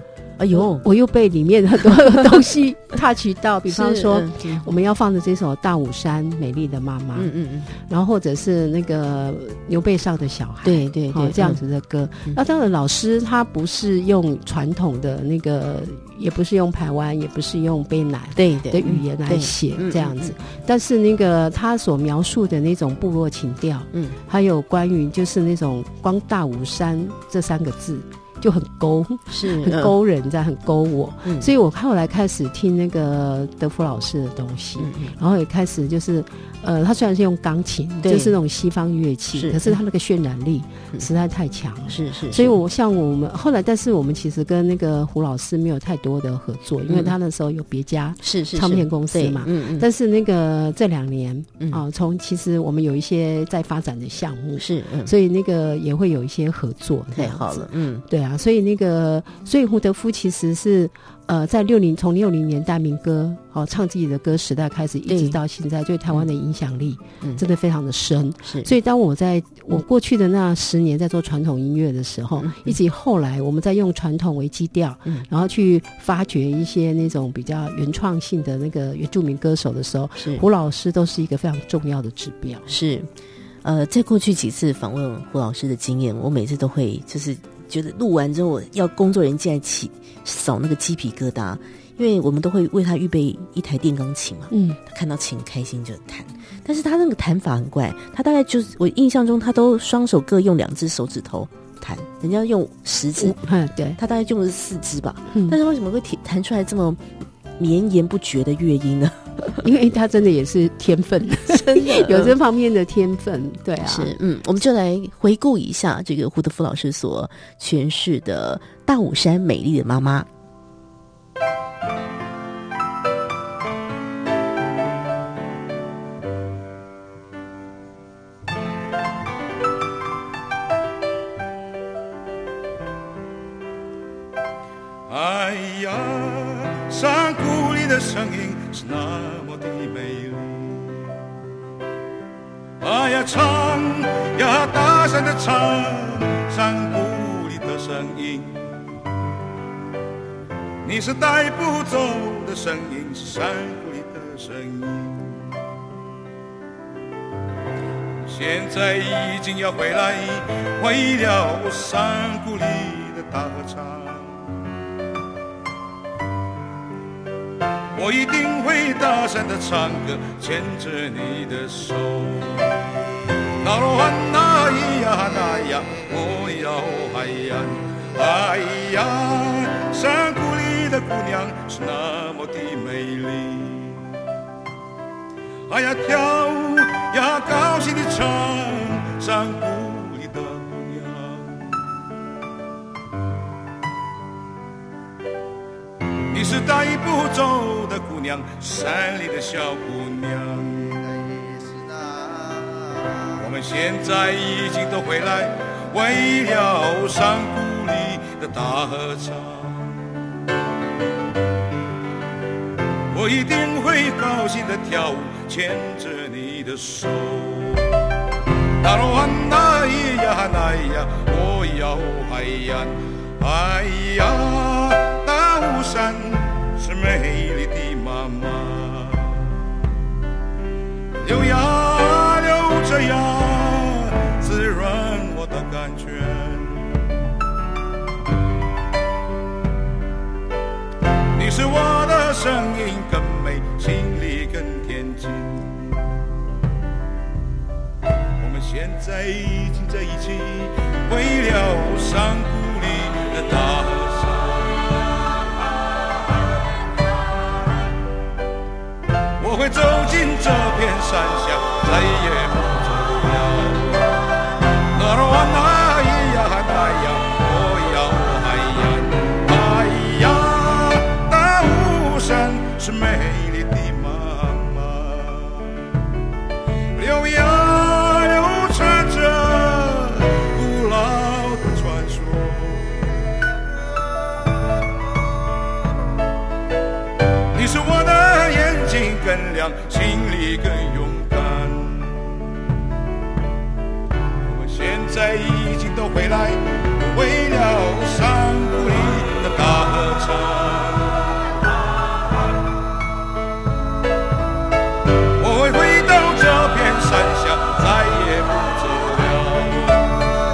S2: 哎呦，
S7: 我又被里面很多东西 touch 到，比方说我们要放的这首《大武山美丽的妈妈》，
S2: 嗯嗯嗯，
S7: 然后或者是那个牛背上的小孩，
S2: 对对对，
S7: 这样子的歌。那当然，老师他不是用传统的那个，也不是用台湾，也不是用卑南
S2: 对的
S7: 语言来写这样子，但是那个他所描述的那种部落情调，嗯，还有关于就是那种光大武山这三个字。就很勾，
S2: 是
S7: 很勾人，在很勾我，嗯、所以我后来开始听那个德福老师的东西，然后也开始就是。呃，他虽然是用钢琴，就是那种西方乐器，是可是他那个渲染力实在太强了。
S2: 是是，
S7: 所以我像我们后来，但是我们其实跟那个胡老师没有太多的合作，因为他那时候有别家是是唱片公司嘛。嗯嗯。但是那个这两年啊，从其实我们有一些在发展的项目，是，所以那个也会有一些合作。
S2: 太好了，嗯，
S7: 对啊，所以那个，所以胡德夫其实是。呃，在六零从六零年代民歌哦唱自己的歌时代开始，一直到现在，对台湾的影响力真的非常的深。是，所以当我在我过去的那十年在做传统音乐的时候，以及后来我们在用传统为基调，然后去发掘一些那种比较原创性的那个原住民歌手的时候，是。胡老师都是一个非常重要的指标。
S2: 是，呃，在过去几次访问胡老师的经验，我每次都会就是。觉得录完之后要工作人员进来起扫那个鸡皮疙瘩，因为我们都会为他预备一台电钢琴嘛。嗯，他看到琴开心就弹，但是他那个弹法很怪，他大概就是我印象中他都双手各用两只手指头弹，人家用十只，
S7: 嗯，对，
S2: 他大概用的是四只吧。嗯，但是为什么会弹弹出来这么绵延不绝的乐音呢？
S7: 因为他真的也是天分，真的有这方面的天分，对啊，
S2: 是嗯，我们就来回顾一下这个胡德夫老师所诠释的《大武山美丽的妈妈》。
S9: 哎的声音是那么的美丽。啊呀，唱呀，大声的唱，山谷里的声音。你是带不走的声音，是山谷里的声音。现在已经要回来，为了山谷里的大合唱。我一定会大声的唱歌，牵着你的手。那罗汉那咿呀那呀，哦哟哎呀，哎呀，山谷里的姑娘是那么的美丽。哎呀，跳舞呀，高兴的唱，山谷带不走的姑娘，山里的小姑娘。我们现在已经都回来，为了山谷里的大合唱。我一定会高兴的跳舞，牵着你的手。大罗湾那咿呀那咿呀，哦哟嗨呀，哎呀，大武山美丽的妈妈。溜呀溜。这样滋润我的感觉。你是我的声音更美，心里更恬静。我们现在已经在一起，为了山谷里的大走进这片山下再也不走了。回来，为了山谷里的大合唱。我会回到这片山下，再也不走了。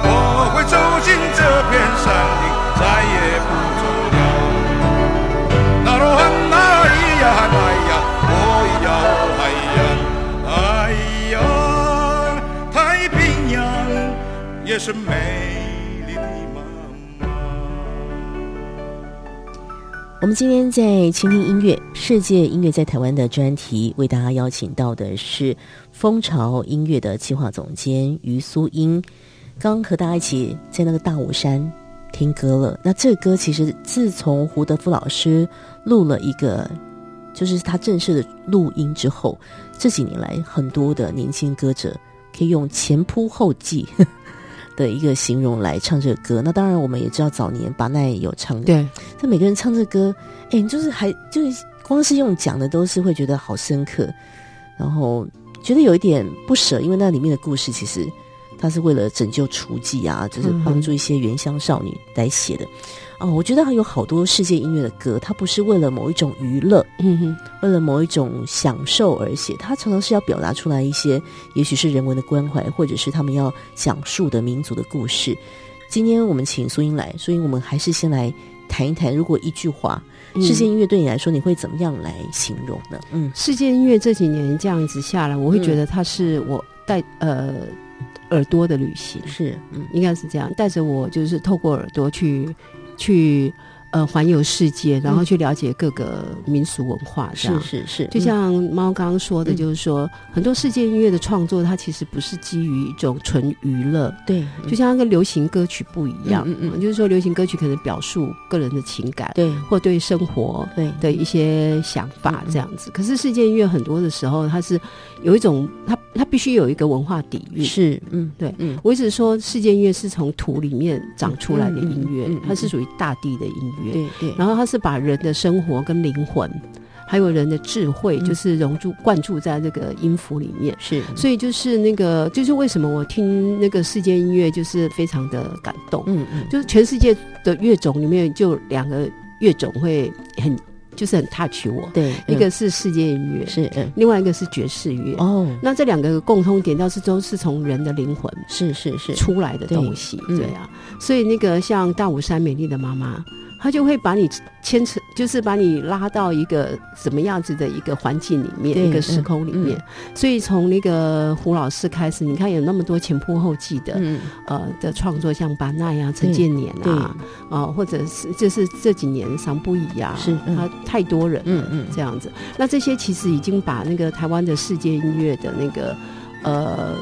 S9: 我会走进这片山林，再也不走了。那罗汉那咿呀那咿呀，
S2: 我要。也是美。我们今天在倾听音乐世界音乐在台湾的专题，为大家邀请到的是蜂巢音乐的企划总监于苏英。刚和大家一起在那个大武山听歌了。那这个歌其实自从胡德夫老师录了一个，就是他正式的录音之后，这几年来很多的年轻歌者可以用前仆后继。的一个形容来唱这个歌，那当然我们也知道早年巴奈有唱，
S7: 对，
S2: 但每个人唱这歌，哎，就是还就是光是用讲的都是会觉得好深刻，然后觉得有一点不舍，因为那里面的故事其实他是为了拯救雏妓啊，就是帮助一些原乡少女来写的。哦，我觉得还有好多世界音乐的歌，它不是为了某一种娱乐，嗯哼，为了某一种享受而写，它常常是要表达出来一些，也许是人文的关怀，或者是他们要讲述的民族的故事。今天我们请苏英来，所以我们还是先来谈一谈，如果一句话，世界音乐对你来说，你会怎么样来形容呢？嗯，
S7: 世界音乐这几年这样子下来，我会觉得它是我带呃耳朵的旅行，
S2: 是，嗯，
S7: 应该是这样，带着我就是透过耳朵去。去呃环游世界，然后去了解各个民俗文化，这样
S2: 是是是。
S7: 就像猫刚刚说的，就是说、嗯、很多世界音乐的创作，它其实不是基于一种纯娱乐，
S2: 对。
S7: 就像那个流行歌曲不一样，
S2: 嗯嗯，
S7: 就是说流行歌曲可能表述个人的情感，
S2: 对，
S7: 或对生活对的一些想法这样子。可是世界音乐很多的时候，它是有一种它。它必须有一个文化底蕴，
S2: 是，嗯，
S7: 对，
S2: 嗯，
S7: 我一直说世界音乐是从土里面长出来的音乐，它是属于大地的音乐，
S2: 对对，
S7: 然后它是把人的生活跟灵魂，还有人的智慧，就是融入灌注在这个音符里面，
S2: 是，
S7: 所以就是那个，就是为什么我听那个世界音乐就是非常的感动，
S2: 嗯嗯，
S7: 就是全世界的乐种里面就两个乐种会很。就是很 touch 我，
S2: 对，
S7: 一个是世界音乐，
S2: 是，嗯，
S7: 另外一个是爵士乐，
S2: 哦，
S7: 那这两个共通点倒是都是从人的灵魂
S2: 是是是。
S7: 出来的东西，对啊，所以那个像大武山美丽的妈妈。他就会把你牵扯，就是把你拉到一个什么样子的一个环境里面，一个时空里面。所以从那个胡老师开始，你看有那么多前仆后继的，嗯、呃的创作，像巴奈啊、陈建年啊，啊、呃，或者是就是这几年桑布伊啊，
S2: 是、嗯、
S7: 他太多人，
S2: 嗯嗯，
S7: 这样子。那这些其实已经把那个台湾的世界音乐的那个。呃，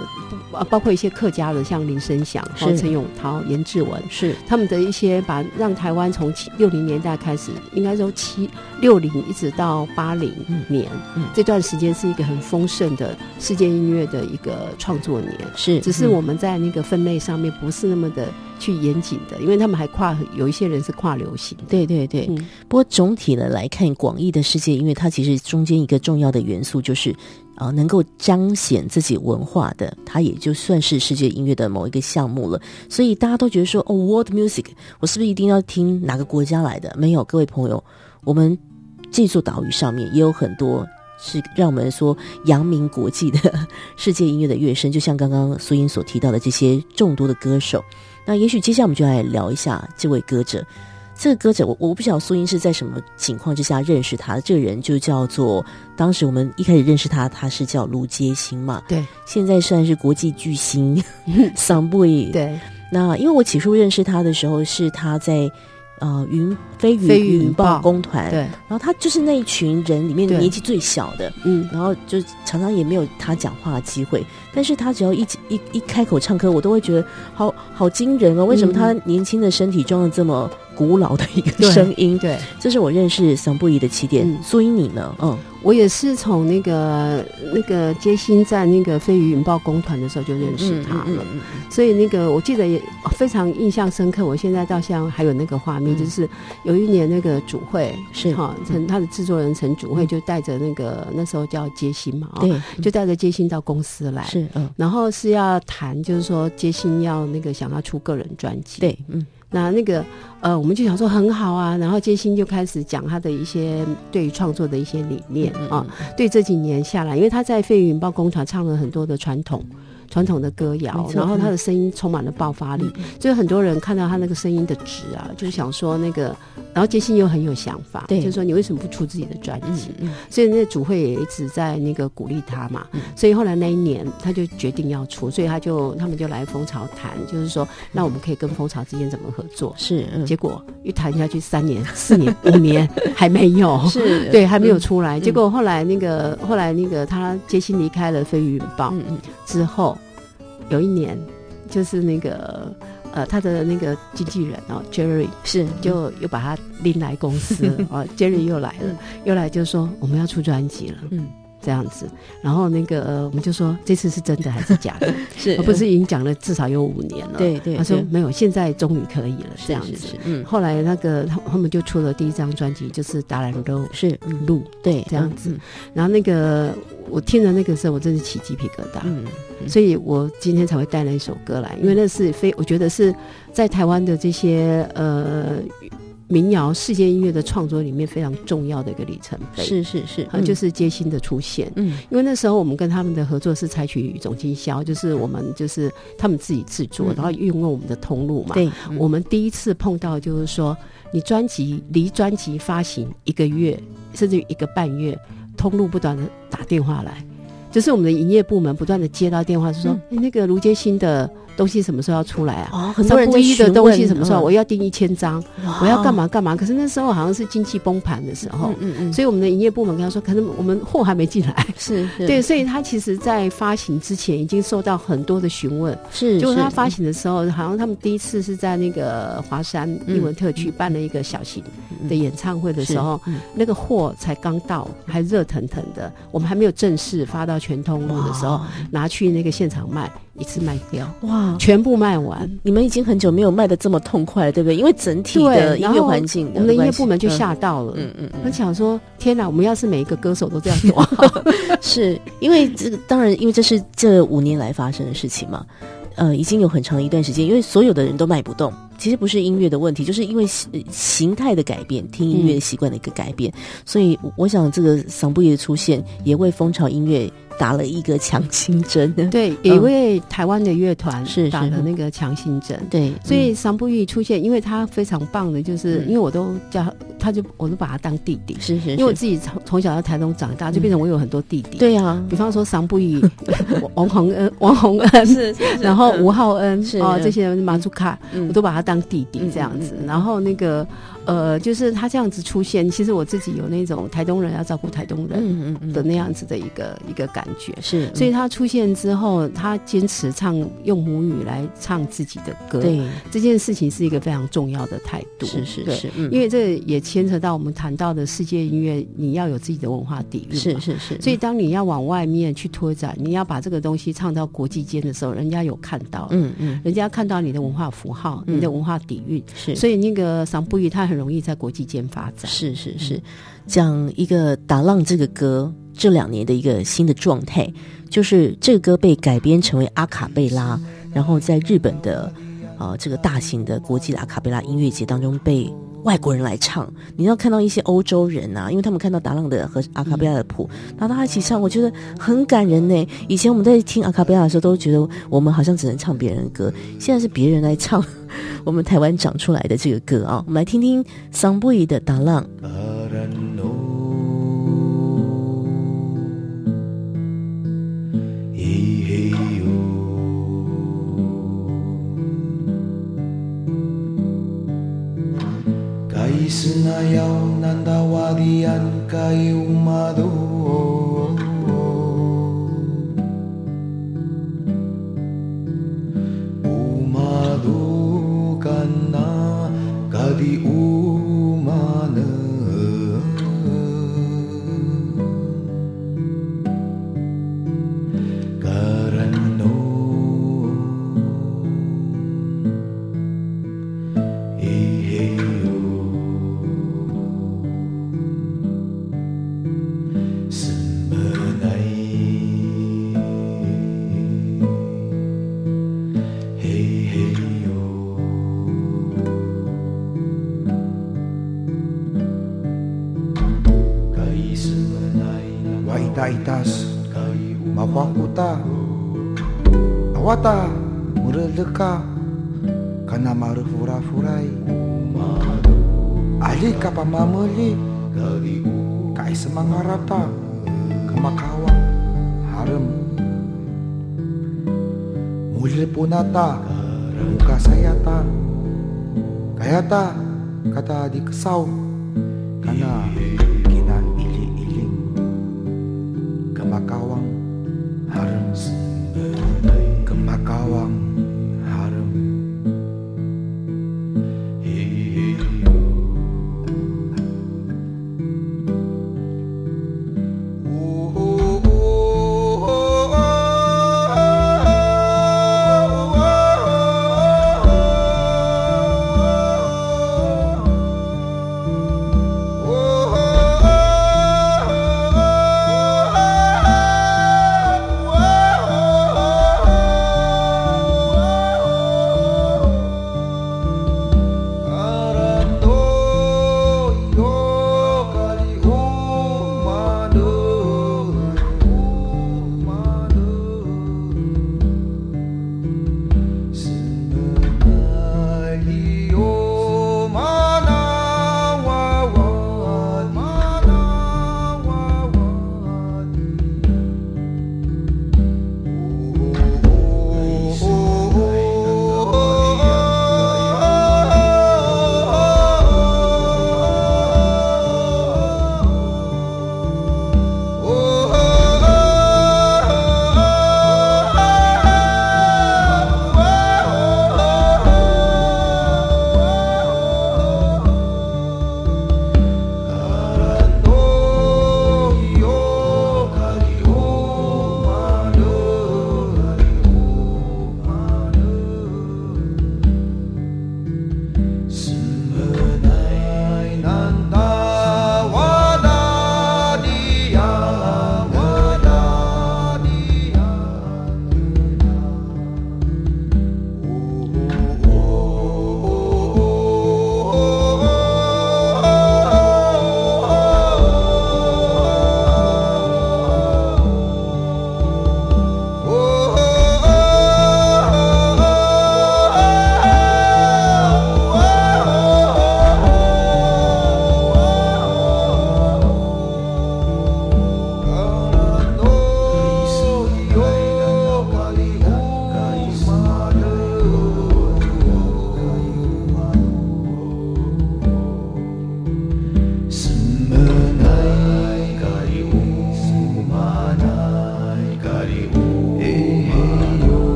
S7: 包括一些客家的，像林声祥、和陈永涛、严志文，
S2: 是
S7: 他们的一些把让台湾从七六零年代开始，应该说七六零一直到八零年，
S2: 嗯，
S7: 这段时间是一个很丰盛的世界音乐的一个创作年，
S2: 是，
S7: 只是我们在那个分类上面不是那么的去严谨的，因为他们还跨有一些人是跨流行，
S2: 对对对。嗯、不过总体的来看，广义的世界音乐，它其实中间一个重要的元素就是。啊，能够彰显自己文化的，它也就算是世界音乐的某一个项目了。所以大家都觉得说，哦，World Music，我是不是一定要听哪个国家来的？没有，各位朋友，我们这座岛屿上面也有很多是让我们说扬名国际的 世界音乐的乐声，就像刚刚苏英所提到的这些众多的歌手。那也许接下来我们就来聊一下这位歌者。这个歌者，我我不晓得苏英是在什么情况之下认识他的。这个人就叫做，当时我们一开始认识他，他是叫卢杰星嘛。
S7: 对，
S2: 现在算是国际巨星，桑布伊。
S7: 对，
S2: 那因为我起初认识他的时候，是他在。呃，云飞云云豹工团，
S7: 对，
S2: 然后他就是那一群人里面年纪最小的，嗯，然后就常常也没有他讲话的机会，但是他只要一一一开口唱歌，我都会觉得好好惊人哦！为什么他年轻的身体装的这么古老的一个声音？
S7: 对，对，
S2: 这是我认识桑布伊的起点。嗯、苏英你呢？嗯。
S7: 我也是从那个那个街心在那个飞鱼云豹工团的时候就认识他了，所以那个我记得也非常印象深刻。我现在到现在还有那个画面，嗯、就是有一年那个主会是哈陈他的制作人陈主会就带着那个那时候叫街心嘛，对，就带着街心到公司来，是嗯，然后是要谈就是说街心要那个想要出个人专辑，对，嗯。那那个呃，我们就想说很好啊，然后接新就开始讲他的一些对于创作的一些理念啊。对这几年下来，因为他在飞云豹工厂唱了很多的传统。传统的歌谣，然后他的声音充满了爆发力，所以很多人看到他那个声音的值啊，就是想说那个，然后接新又很有想法，对，就是说你为什么不出自己的专辑？所以那个主会也一直在那个鼓励他嘛，所以后来那一年他就决定要出，所以他就他们就来蜂巢谈，就是说那我们可以跟蜂巢之间怎么合作？是，结果一谈下去三年、四年、五年 还没有，是对，还没有出来。结果后来那个后来那个他接新离开了飞鱼云豹之后。有一年，就是那个呃，他的那个经纪人哦，Jerry 是就又把他拎来公司 哦，Jerry 又来了，又来就说我们要出专辑了，嗯。这样子，然后那个呃，我们就说这次是真的还是假的？是，而不是已经讲了至少有五年了？对对。他说没有，现在终于可以了。这样子，嗯。后来那个他他们就出了第一张专辑，就是《达兰都》，是路，对，这样子。然后那个我听了那个时候，我真是起鸡皮疙瘩。嗯。所以我今天才会带那一首歌来，因为那是非我觉得是在台湾的这些呃。民谣世界音乐的创作里面非常重要的一个里程碑，是是是，嗯，就是街心的出现，嗯，因为那时候我们跟他们的合作是采取总经销，就是我们就是他们自己制作，然后运用我们的通路嘛，对，我们第一次碰到就是说，你专辑离专辑发行一个月甚至于一个半月，通路不断的打电话来，就是我们的营业部门不断的接到电话，是说，那个卢杰新的。东西什么时候要出来啊？哦，很多人在询问的东西什么时候？我要订一千张，我要干嘛？干嘛？可是那时候好像是经济崩盘的时候，嗯嗯，所以我们的营业部门跟他说，可能我们货还没进来，是，对，所以他其实在发行之前已经受到很多的询问，是，就是他发行的时候，好像他们第一次是在那个华山英文特区办了一个小型的演唱会的时候，那个货才刚到，还热腾腾的，我们还没有正式发到全通路的时候，拿去那个现场卖。一次卖掉哇，全部卖完！
S2: 你们已经很久没有卖的这么痛快了，对不对？因为整体的音乐环境，
S7: 我们的音乐部门就吓到了。嗯嗯，他想说：天哪，我们要是每一个歌手都这样做，
S2: 是因为这个当然，因为这是这五年来发生的事情嘛。呃，已经有很长一段时间，因为所有的人都卖不动。其实不是音乐的问题，就是因为形态的改变，听音乐习惯的一个改变。所以我想，这个桑布耶的出现也为蜂巢音乐。打了一个强心针，
S7: 对，也为台湾的乐团是打了那个强心针，对，所以桑布玉出现，因为他非常棒的，就是因为我都叫他，就我都把他当弟弟，是是，因为我自己从从小在台东长大，就变成我有很多弟弟，对啊，比方说桑布玉、王洪恩、王洪恩是，然后吴浩恩哦，这些人马祖卡，我都把他当弟弟这样子，然后那个。呃，就是他这样子出现，其实我自己有那种台东人要照顾台东人的那样子的一个、一个感觉，是。所以他出现之后，他坚持唱用母语来唱自己的歌，对，这件事情是一个非常重要的态度，是是是，嗯、因为这也牵扯到我们谈到的世界音乐，你要有自己的文化底蕴，是是是。所以当你要往外面去拓展，你要把这个东西唱到国际间的时候，人家有看到，嗯嗯，人家看到你的文化符号，嗯、你的文化底蕴，是。所以那个桑布伊他很。容易在国际间发展，是是是。讲一个打浪这个歌这两年的一个新的状态，就是这个歌被改编成为阿卡贝拉，然后在日本的啊、这个大型的国际的阿卡贝拉音乐节当中被
S2: 外国人来唱。你要看到一些欧洲人啊，因为他们看到达浪的和阿卡贝拉的谱，然后他一起唱，我觉得很感人呢。以前我们在听阿卡贝拉的时候，都觉得我们好像只能唱别人的歌，现在是别人来唱 我们台湾长出来的这个歌啊。我们来听听桑布伊的达浪
S10: விசுநயம் நந்தவாதியன் கை உமதோ உமதோ கண்ணா கதி ta mureleka kana maro fura fura i ali kapa mamuli kai semangarata kemakawa harem. Mulir punata muka saya ta kayata kata di kesau.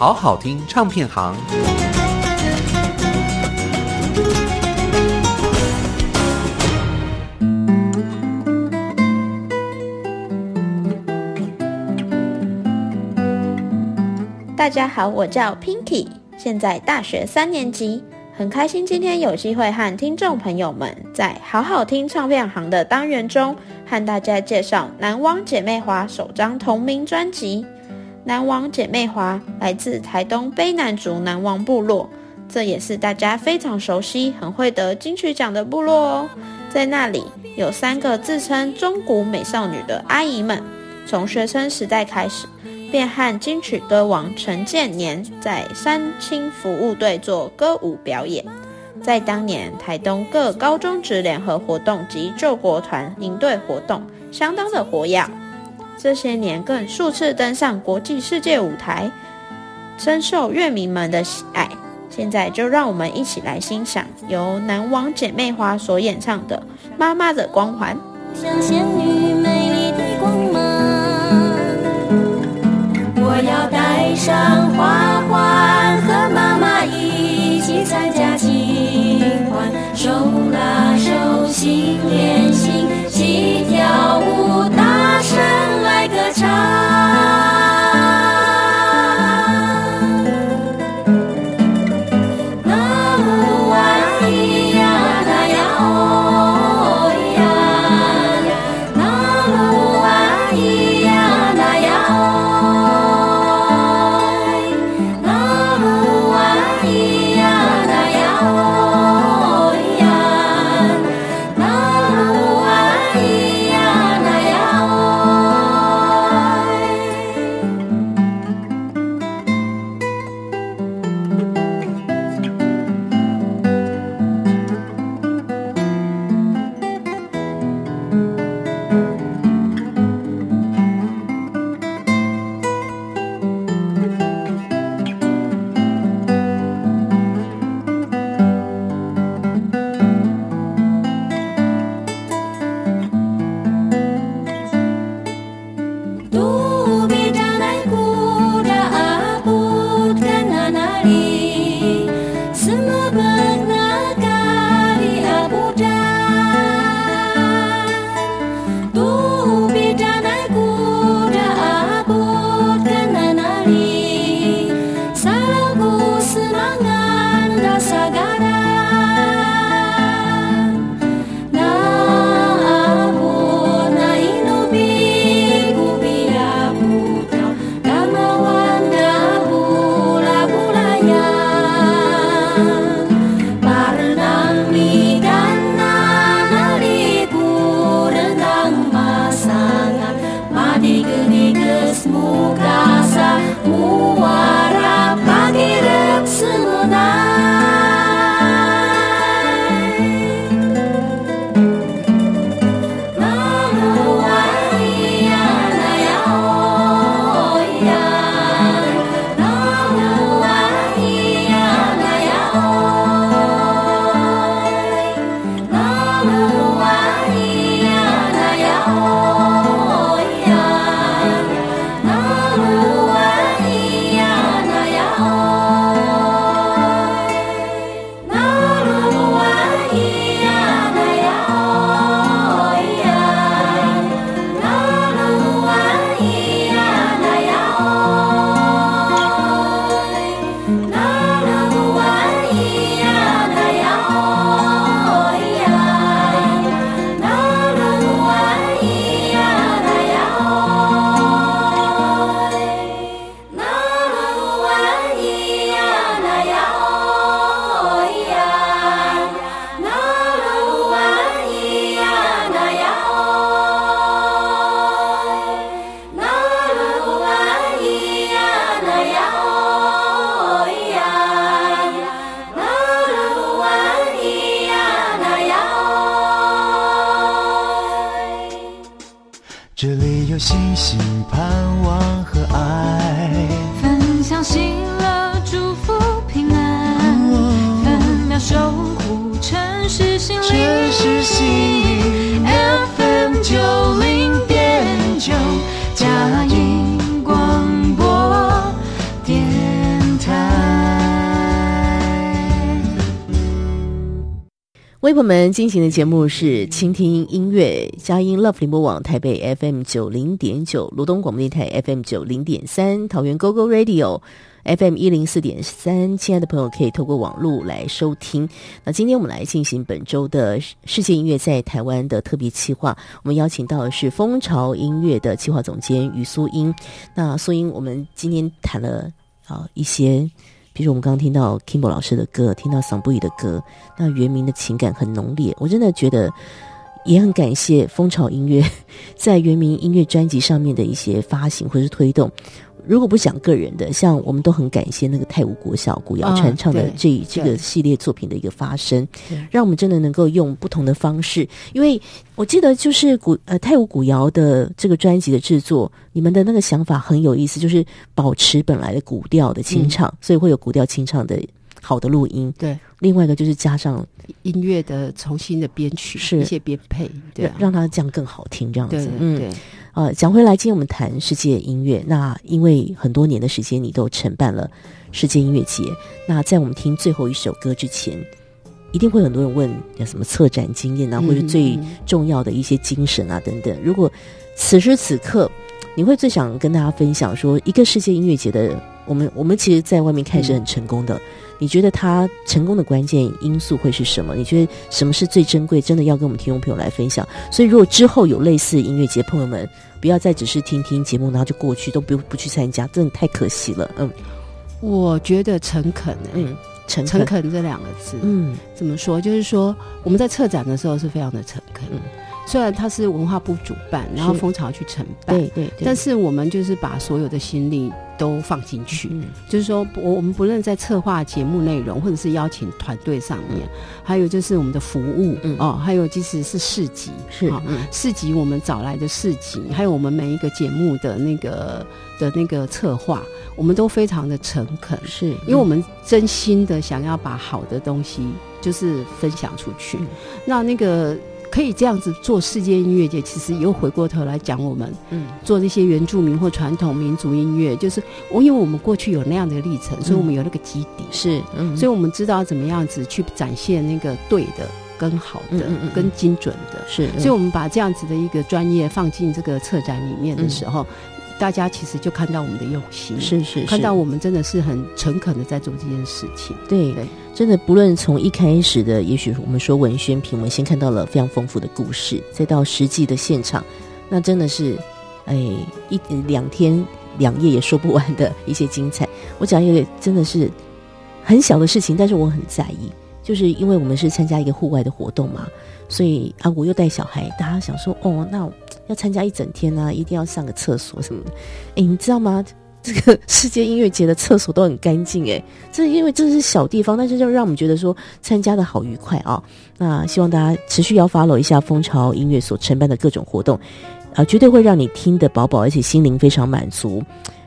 S5: 好好听唱片行。
S3: 大家好我叫 pinky 现在大学三年级很开心今天有机会和听众朋友们在好好听唱片行的单元中和大家介绍南汪姐妹花首张同名专辑。南王姐妹花来自台东卑南族南王部落，这也是大家非常熟悉、很会得金曲奖的部落哦。在那里有三个自称中古美少女的阿姨们，从学生时代开始。便和金曲歌王陈建年在三轻服务队做歌舞表演，在当年台东各高中职联合活动及救国团营队活动相当的活跃，这些年更数次登上国际世界舞台，深受乐迷们的喜爱。现在就让我们一起来欣赏由南王姐妹花所演唱的《妈妈的光环》。像仙女美丽的光芒我要带上花环，和妈妈一起参加庆欢，手拉手心
S2: 连来进行的节目是倾听音乐佳音 Love 联播网台北 FM 九零点九，罗东广播电台 FM 九零点三，桃园 GoGo Radio。FM 一零四点三，亲爱的朋友可以透过网络来收听。那今天我们来进行本周的世界音乐在台湾的特别企划，我们邀请到的是蜂巢音乐的企划总监于苏英。那苏英，我们今天谈了啊一些，就是我们刚刚听到 Kimbo 老师的歌，听到桑布伊的歌，那原名的情感很浓烈，我真的觉得也很感谢蜂巢音乐在原名音乐专辑上面的一些发行或是推动。如果不讲个人的，像我们都很感谢那个泰武国小古谣传唱的这、哦、这个系列作品的一个发生，让我们真的能够用不同的方式。因为我记得就是古呃泰武古谣的这个专辑的制作，你们的那个想法很有意思，就是保持本来的古调的清唱，嗯、所以会有古调清唱的好的录音。对，另外一个就是加上
S7: 音乐的重新的编曲，是一些编配，对、啊，
S2: 让它这样更好听，这样子，
S7: 嗯。对
S2: 呃，讲回来，今天我们谈世界音乐。那因为很多年的时间，你都承办了世界音乐节。那在我们听最后一首歌之前，一定会很多人问有什么策展经验啊，或者最重要的一些精神啊等等。如果此时此刻，你会最想跟大家分享说，一个世界音乐节的，我们我们其实在外面看是很成功的。嗯你觉得他成功的关键因素会是什么？你觉得什么是最珍贵？真的要跟我们听众朋友来分享。所以，如果之后有类似音乐节，朋友们不要再只是听听节目，然后就过去，都不不去参加，真的太可惜了。嗯，
S7: 我觉得诚恳、欸，嗯，诚恳这两个字，嗯，怎么说？就是说我们在策展的时候是非常的诚恳。嗯虽然它是文化部主办，然后蜂巢去承办，对对，但是我们就是把所有的心力都放进去，嗯，就是说，我我们不论在策划节目内容，或者是邀请团队上面，还有就是我们的服务，嗯。哦，还有即使是市集，是嗯，市集我们找来的市集，还有我们每一个节目的那个的那个策划，我们都非常的诚恳，是因为我们真心的想要把好的东西就是分享出去，那那个。可以这样子做世界音乐节，其实又回过头来讲我们，嗯，做那些原住民或传统民族音乐，就是我因为我们过去有那样的历程，所以我们有那个基底，是，嗯，所以我们知道怎么样子去展现那个对的、跟好的、跟精准的，是，所以我们把这样子的一个专业放进这个策展里面的时候。大家其实就看到我们的用心，是是，是，看到我们真的是很诚恳的在做这件事情。对，对，真的不论从一开始的，也许我们说文宣品，我们先看到了非常丰富的故事，再到实际的现场，那真的是，哎，一两天两夜也说不完的一些精彩。我讲一个真的是很小的事情，但是我很在意，就是因为我们是参加一个户外的活动嘛。所以啊，我又带小孩，大家想说哦，那要参加一整天呢、啊，一定要上个厕所什么的。哎，你知道吗？这个世界音乐节的厕所都很干净哎，这因为这是小地方，但是就让我们觉得说参加的好愉快啊。那希望大家持续要 follow 一下蜂巢音乐所承办的各种活动，啊，绝对会让你听得饱饱，而且心灵非常满足。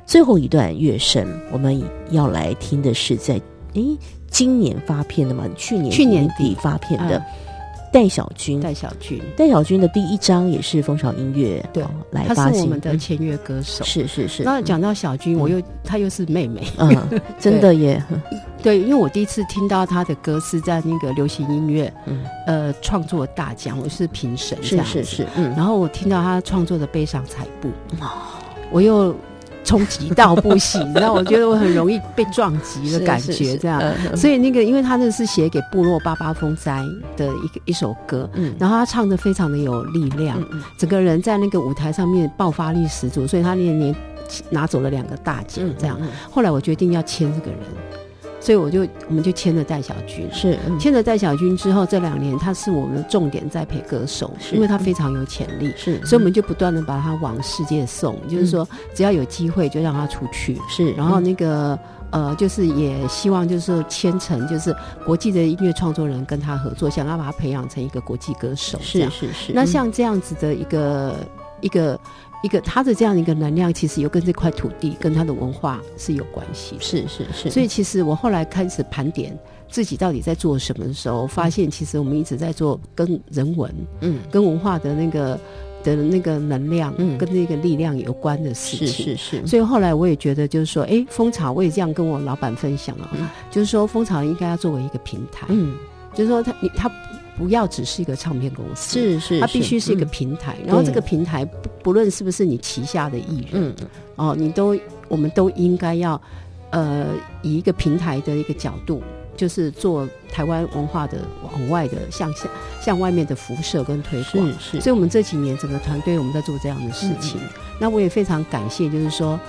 S7: 最后一段乐声，我们要来听的是在诶今年发片的嘛，去年去年底。发片的。戴小军，戴小军，
S2: 戴小军的第一张也是风潮音乐对、哦、来发行，
S7: 他是我们的签约歌手，
S2: 是是是。
S7: 那讲到小军，我又他又是妹妹，
S2: 嗯，真的耶。
S7: 对，因为我第一次听到他的歌是在那个流行音乐，嗯，呃，创作大奖，我是评审，是是是，嗯。然后我听到他创作的《悲伤彩布》，哦，我又。冲击到不行，你知道？我觉得我很容易被撞击的感觉，这样。是是是，所以那个，因为他那是写给部落八八风灾的一个一首歌，嗯，然后他唱的非常的有力量，嗯，整个人在那个舞台上面爆发力十足，所以他那年拿走了两个大奖，这样。后来我决定要签这个人。所以我就我们就签了戴小军，是签了戴小军之后，这两年他是我们的重点栽培歌手，因为他非常有潜力，是，所以我们就不断的把他往世界送，嗯、就是说只要有机会就让他出去，是，然后那个呃，就是也希望就是说签成就是国际的音乐创作人跟他合作，想要把他培养成一个国际歌手，是是是。那像这样子的一个一个。一个他的这样的一个能量，其实又跟这块土地、跟他的文化是有关系。是是是。所以其实我后来开始盘点自己到底在做什么的时候，发现其实我们一直在做跟人文、嗯，跟文化的那个的那个能量，嗯，跟那个力量有关的事情。是是是。所以后来我也觉得，就是说，哎，蜂巢，我也这样跟我老板分享了，就是说，蜂巢应该要作为一个平台，嗯，就是说他你他。不要只是一个唱片公司，
S2: 是是，
S7: 它必须是一个平台。嗯、然后这个平台不不论是不是你旗下的艺人，嗯、哦，你都我们都应该要呃以一个平台的一个角度，就是做台湾文化的往外的向下向外面的辐射跟推广。是是，所以我们这几年整个团队我们在做这样的事情。嗯、那我也非常感谢，就是说。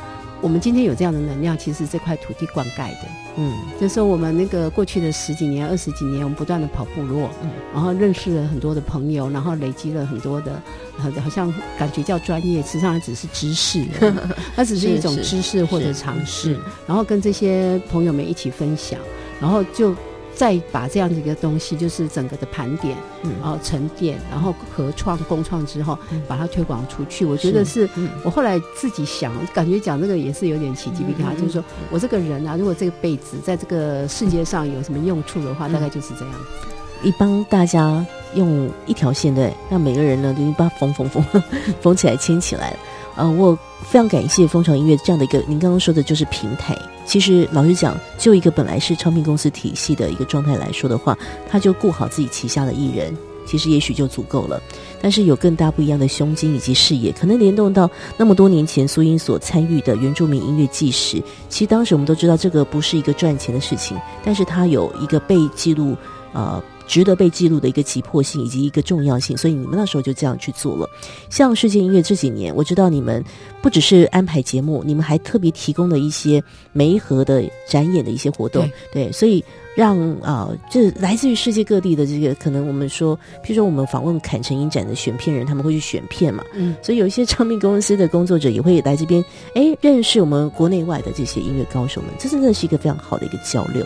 S7: 我们今天有这样的能量，其实这块土地灌溉的，嗯，就是我们那个过去的十几年、二十几年，我们不断的跑部落，嗯，然后认识了很多的朋友，然后累积了很多的，好像感觉叫专业，实际上只是知识，它只是一种知识或者尝试，然后跟这些朋友们一起分享，然后就。再把这样的一个东西，就是整个的盘点，嗯，然后沉淀，然后合创共创之后，嗯、把它推广出去。我觉得是，嗯、我后来自己想，感觉讲这个也是有点奇迹，比卡，就是说我这个人啊，如果这个辈子在这个世界上有什么用处的话，嗯、大概就是这样子，
S2: 一帮大家用一条线，对，那每个人呢，就把它缝缝缝缝起来，牵起来。呃，我非常感谢蜂巢音乐这样的一个，您刚刚说的就是平台。其实老实讲，就一个本来是唱片公司体系的一个状态来说的话，他就顾好自己旗下的艺人，其实也许就足够了。但是有更大不一样的胸襟以及视野，可能联动到那么多年前苏英所参与的原住民音乐纪实。其实当时我们都知道这个不是一个赚钱的事情，但是他有一个被记录，呃。值得被记录的一个急迫性以及一个重要性，所以你们那时候就这样去做了。像世界音乐这几年，我知道你们不只是安排节目，你们还特别提供了一些媒合的展演的一些活动。对，对，所以让啊，这、呃、来自于世界各地的这个，可能我们说，譬如说我们访问坎城影展的选片人，他们会去选片嘛。嗯，所以有一些唱片公司的工作者也会来这边，哎，认识我们国内外的这些音乐高手们，这真的是一个非常好的一个交流。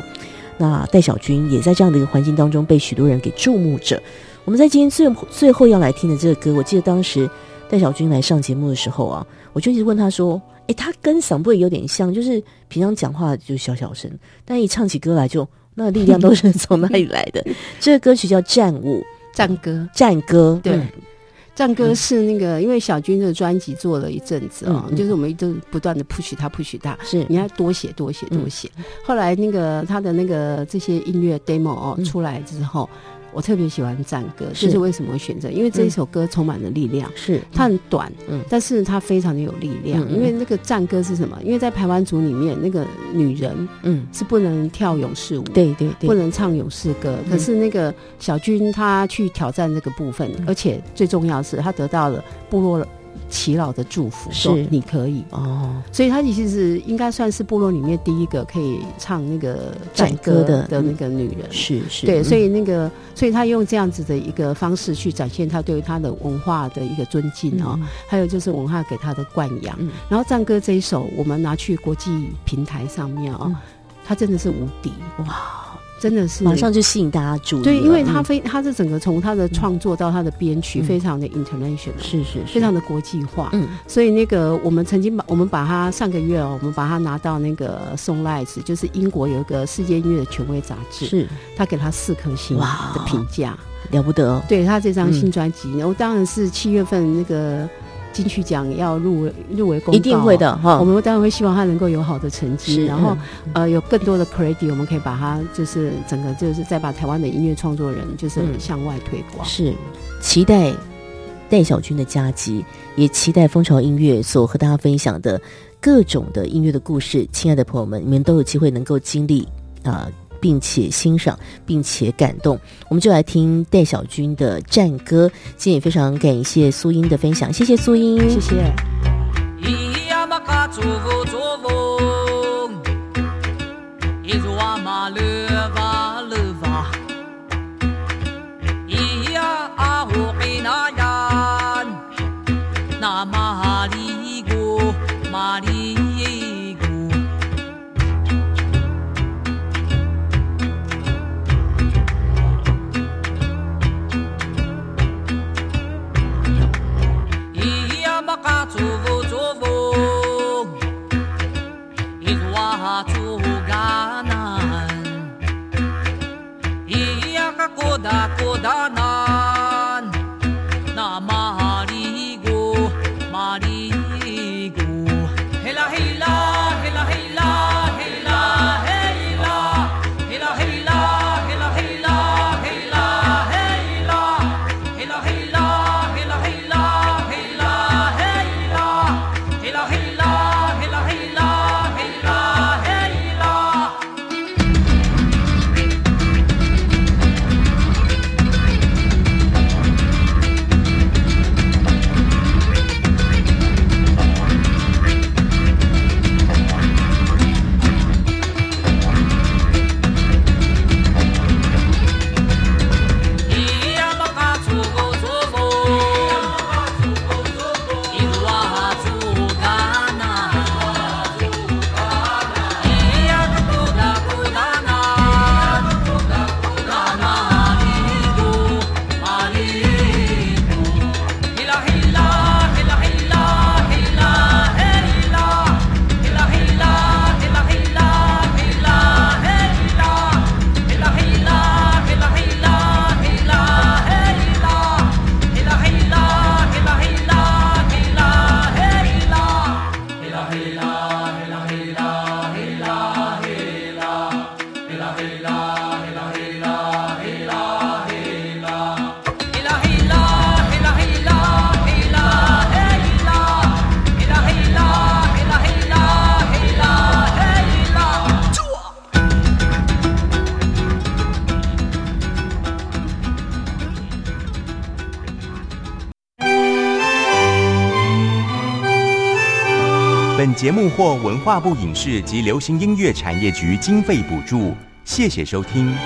S2: 那戴小军也在这样的一个环境当中被许多人给注目着。我们在今天最最后要来听的这个歌，我记得当时戴小军来上节目的时候啊，我就一直问他说：“诶，他跟桑布有点像，就是平常讲话就小小声，但一唱起歌来就那力量都是从哪里来的？”这个歌曲叫《战舞》，
S7: 战歌，
S2: 战歌，
S7: 对。嗯战歌是那个，因为小军的专辑做了一阵子啊，就是我们一直不断的 push 他，push 他，是。你要多写多写多写。后来那个他的那个这些音乐 demo 哦出来之后。我特别喜欢战歌，这是为什么会选择？因为这一首歌充满了力量，是它很短，嗯，但是它非常的有力量。因为那个战歌是什么？因为在排湾族里面，那个女人，嗯，是不能跳勇士舞，对对对，不能唱勇士歌。可是那个小军他去挑战这个部分，而且最重要的是他得到了部落耆老的祝福，是。说你可以。哦，所以她其实是应该算是部落里面第一个可以唱那个战歌的的那个女人，是是，对，所以那个，所以她用这样子的一个方式去展现她对于她的文化的一个尊敬哦，还有就是文化给她的灌养。然后战歌这一首，我们拿去国际平台上面啊，它真的是无敌。哇！真的是马
S2: 上就吸引大家注意，
S7: 对，因为他非他是整个从他的创作到他的编曲，非常的 international，是是，非常的国际化。嗯，所以那个我们曾经把我们把他上个月哦，我们把他拿到那个 Songlights，就是英国有一个世界音乐的权威杂志，是。他给他四颗星的评价，
S2: 了不得。
S7: 对他这张新专辑，然后当然是七月份那个。金曲奖要入围入围公告，
S2: 一定会的哈。
S7: 我们当然会希望他能够有好的成绩，然后呃有更多的 credit，我们可以把它就是整个就是再把台湾的音乐创作人就是向外推广。
S2: 是期待戴小军的佳绩，也期待蜂巢音乐所和大家分享的各种的音乐的故事。亲爱的朋友们，你们都有机会能够经历啊。呃并且欣赏，并且感动，我们就来听戴小军的战歌。今天也非常感谢苏英的分享，谢谢苏英，谢谢。
S11: 那
S1: 节目获文化部影视及流行音乐产业局经费补助，谢谢收听。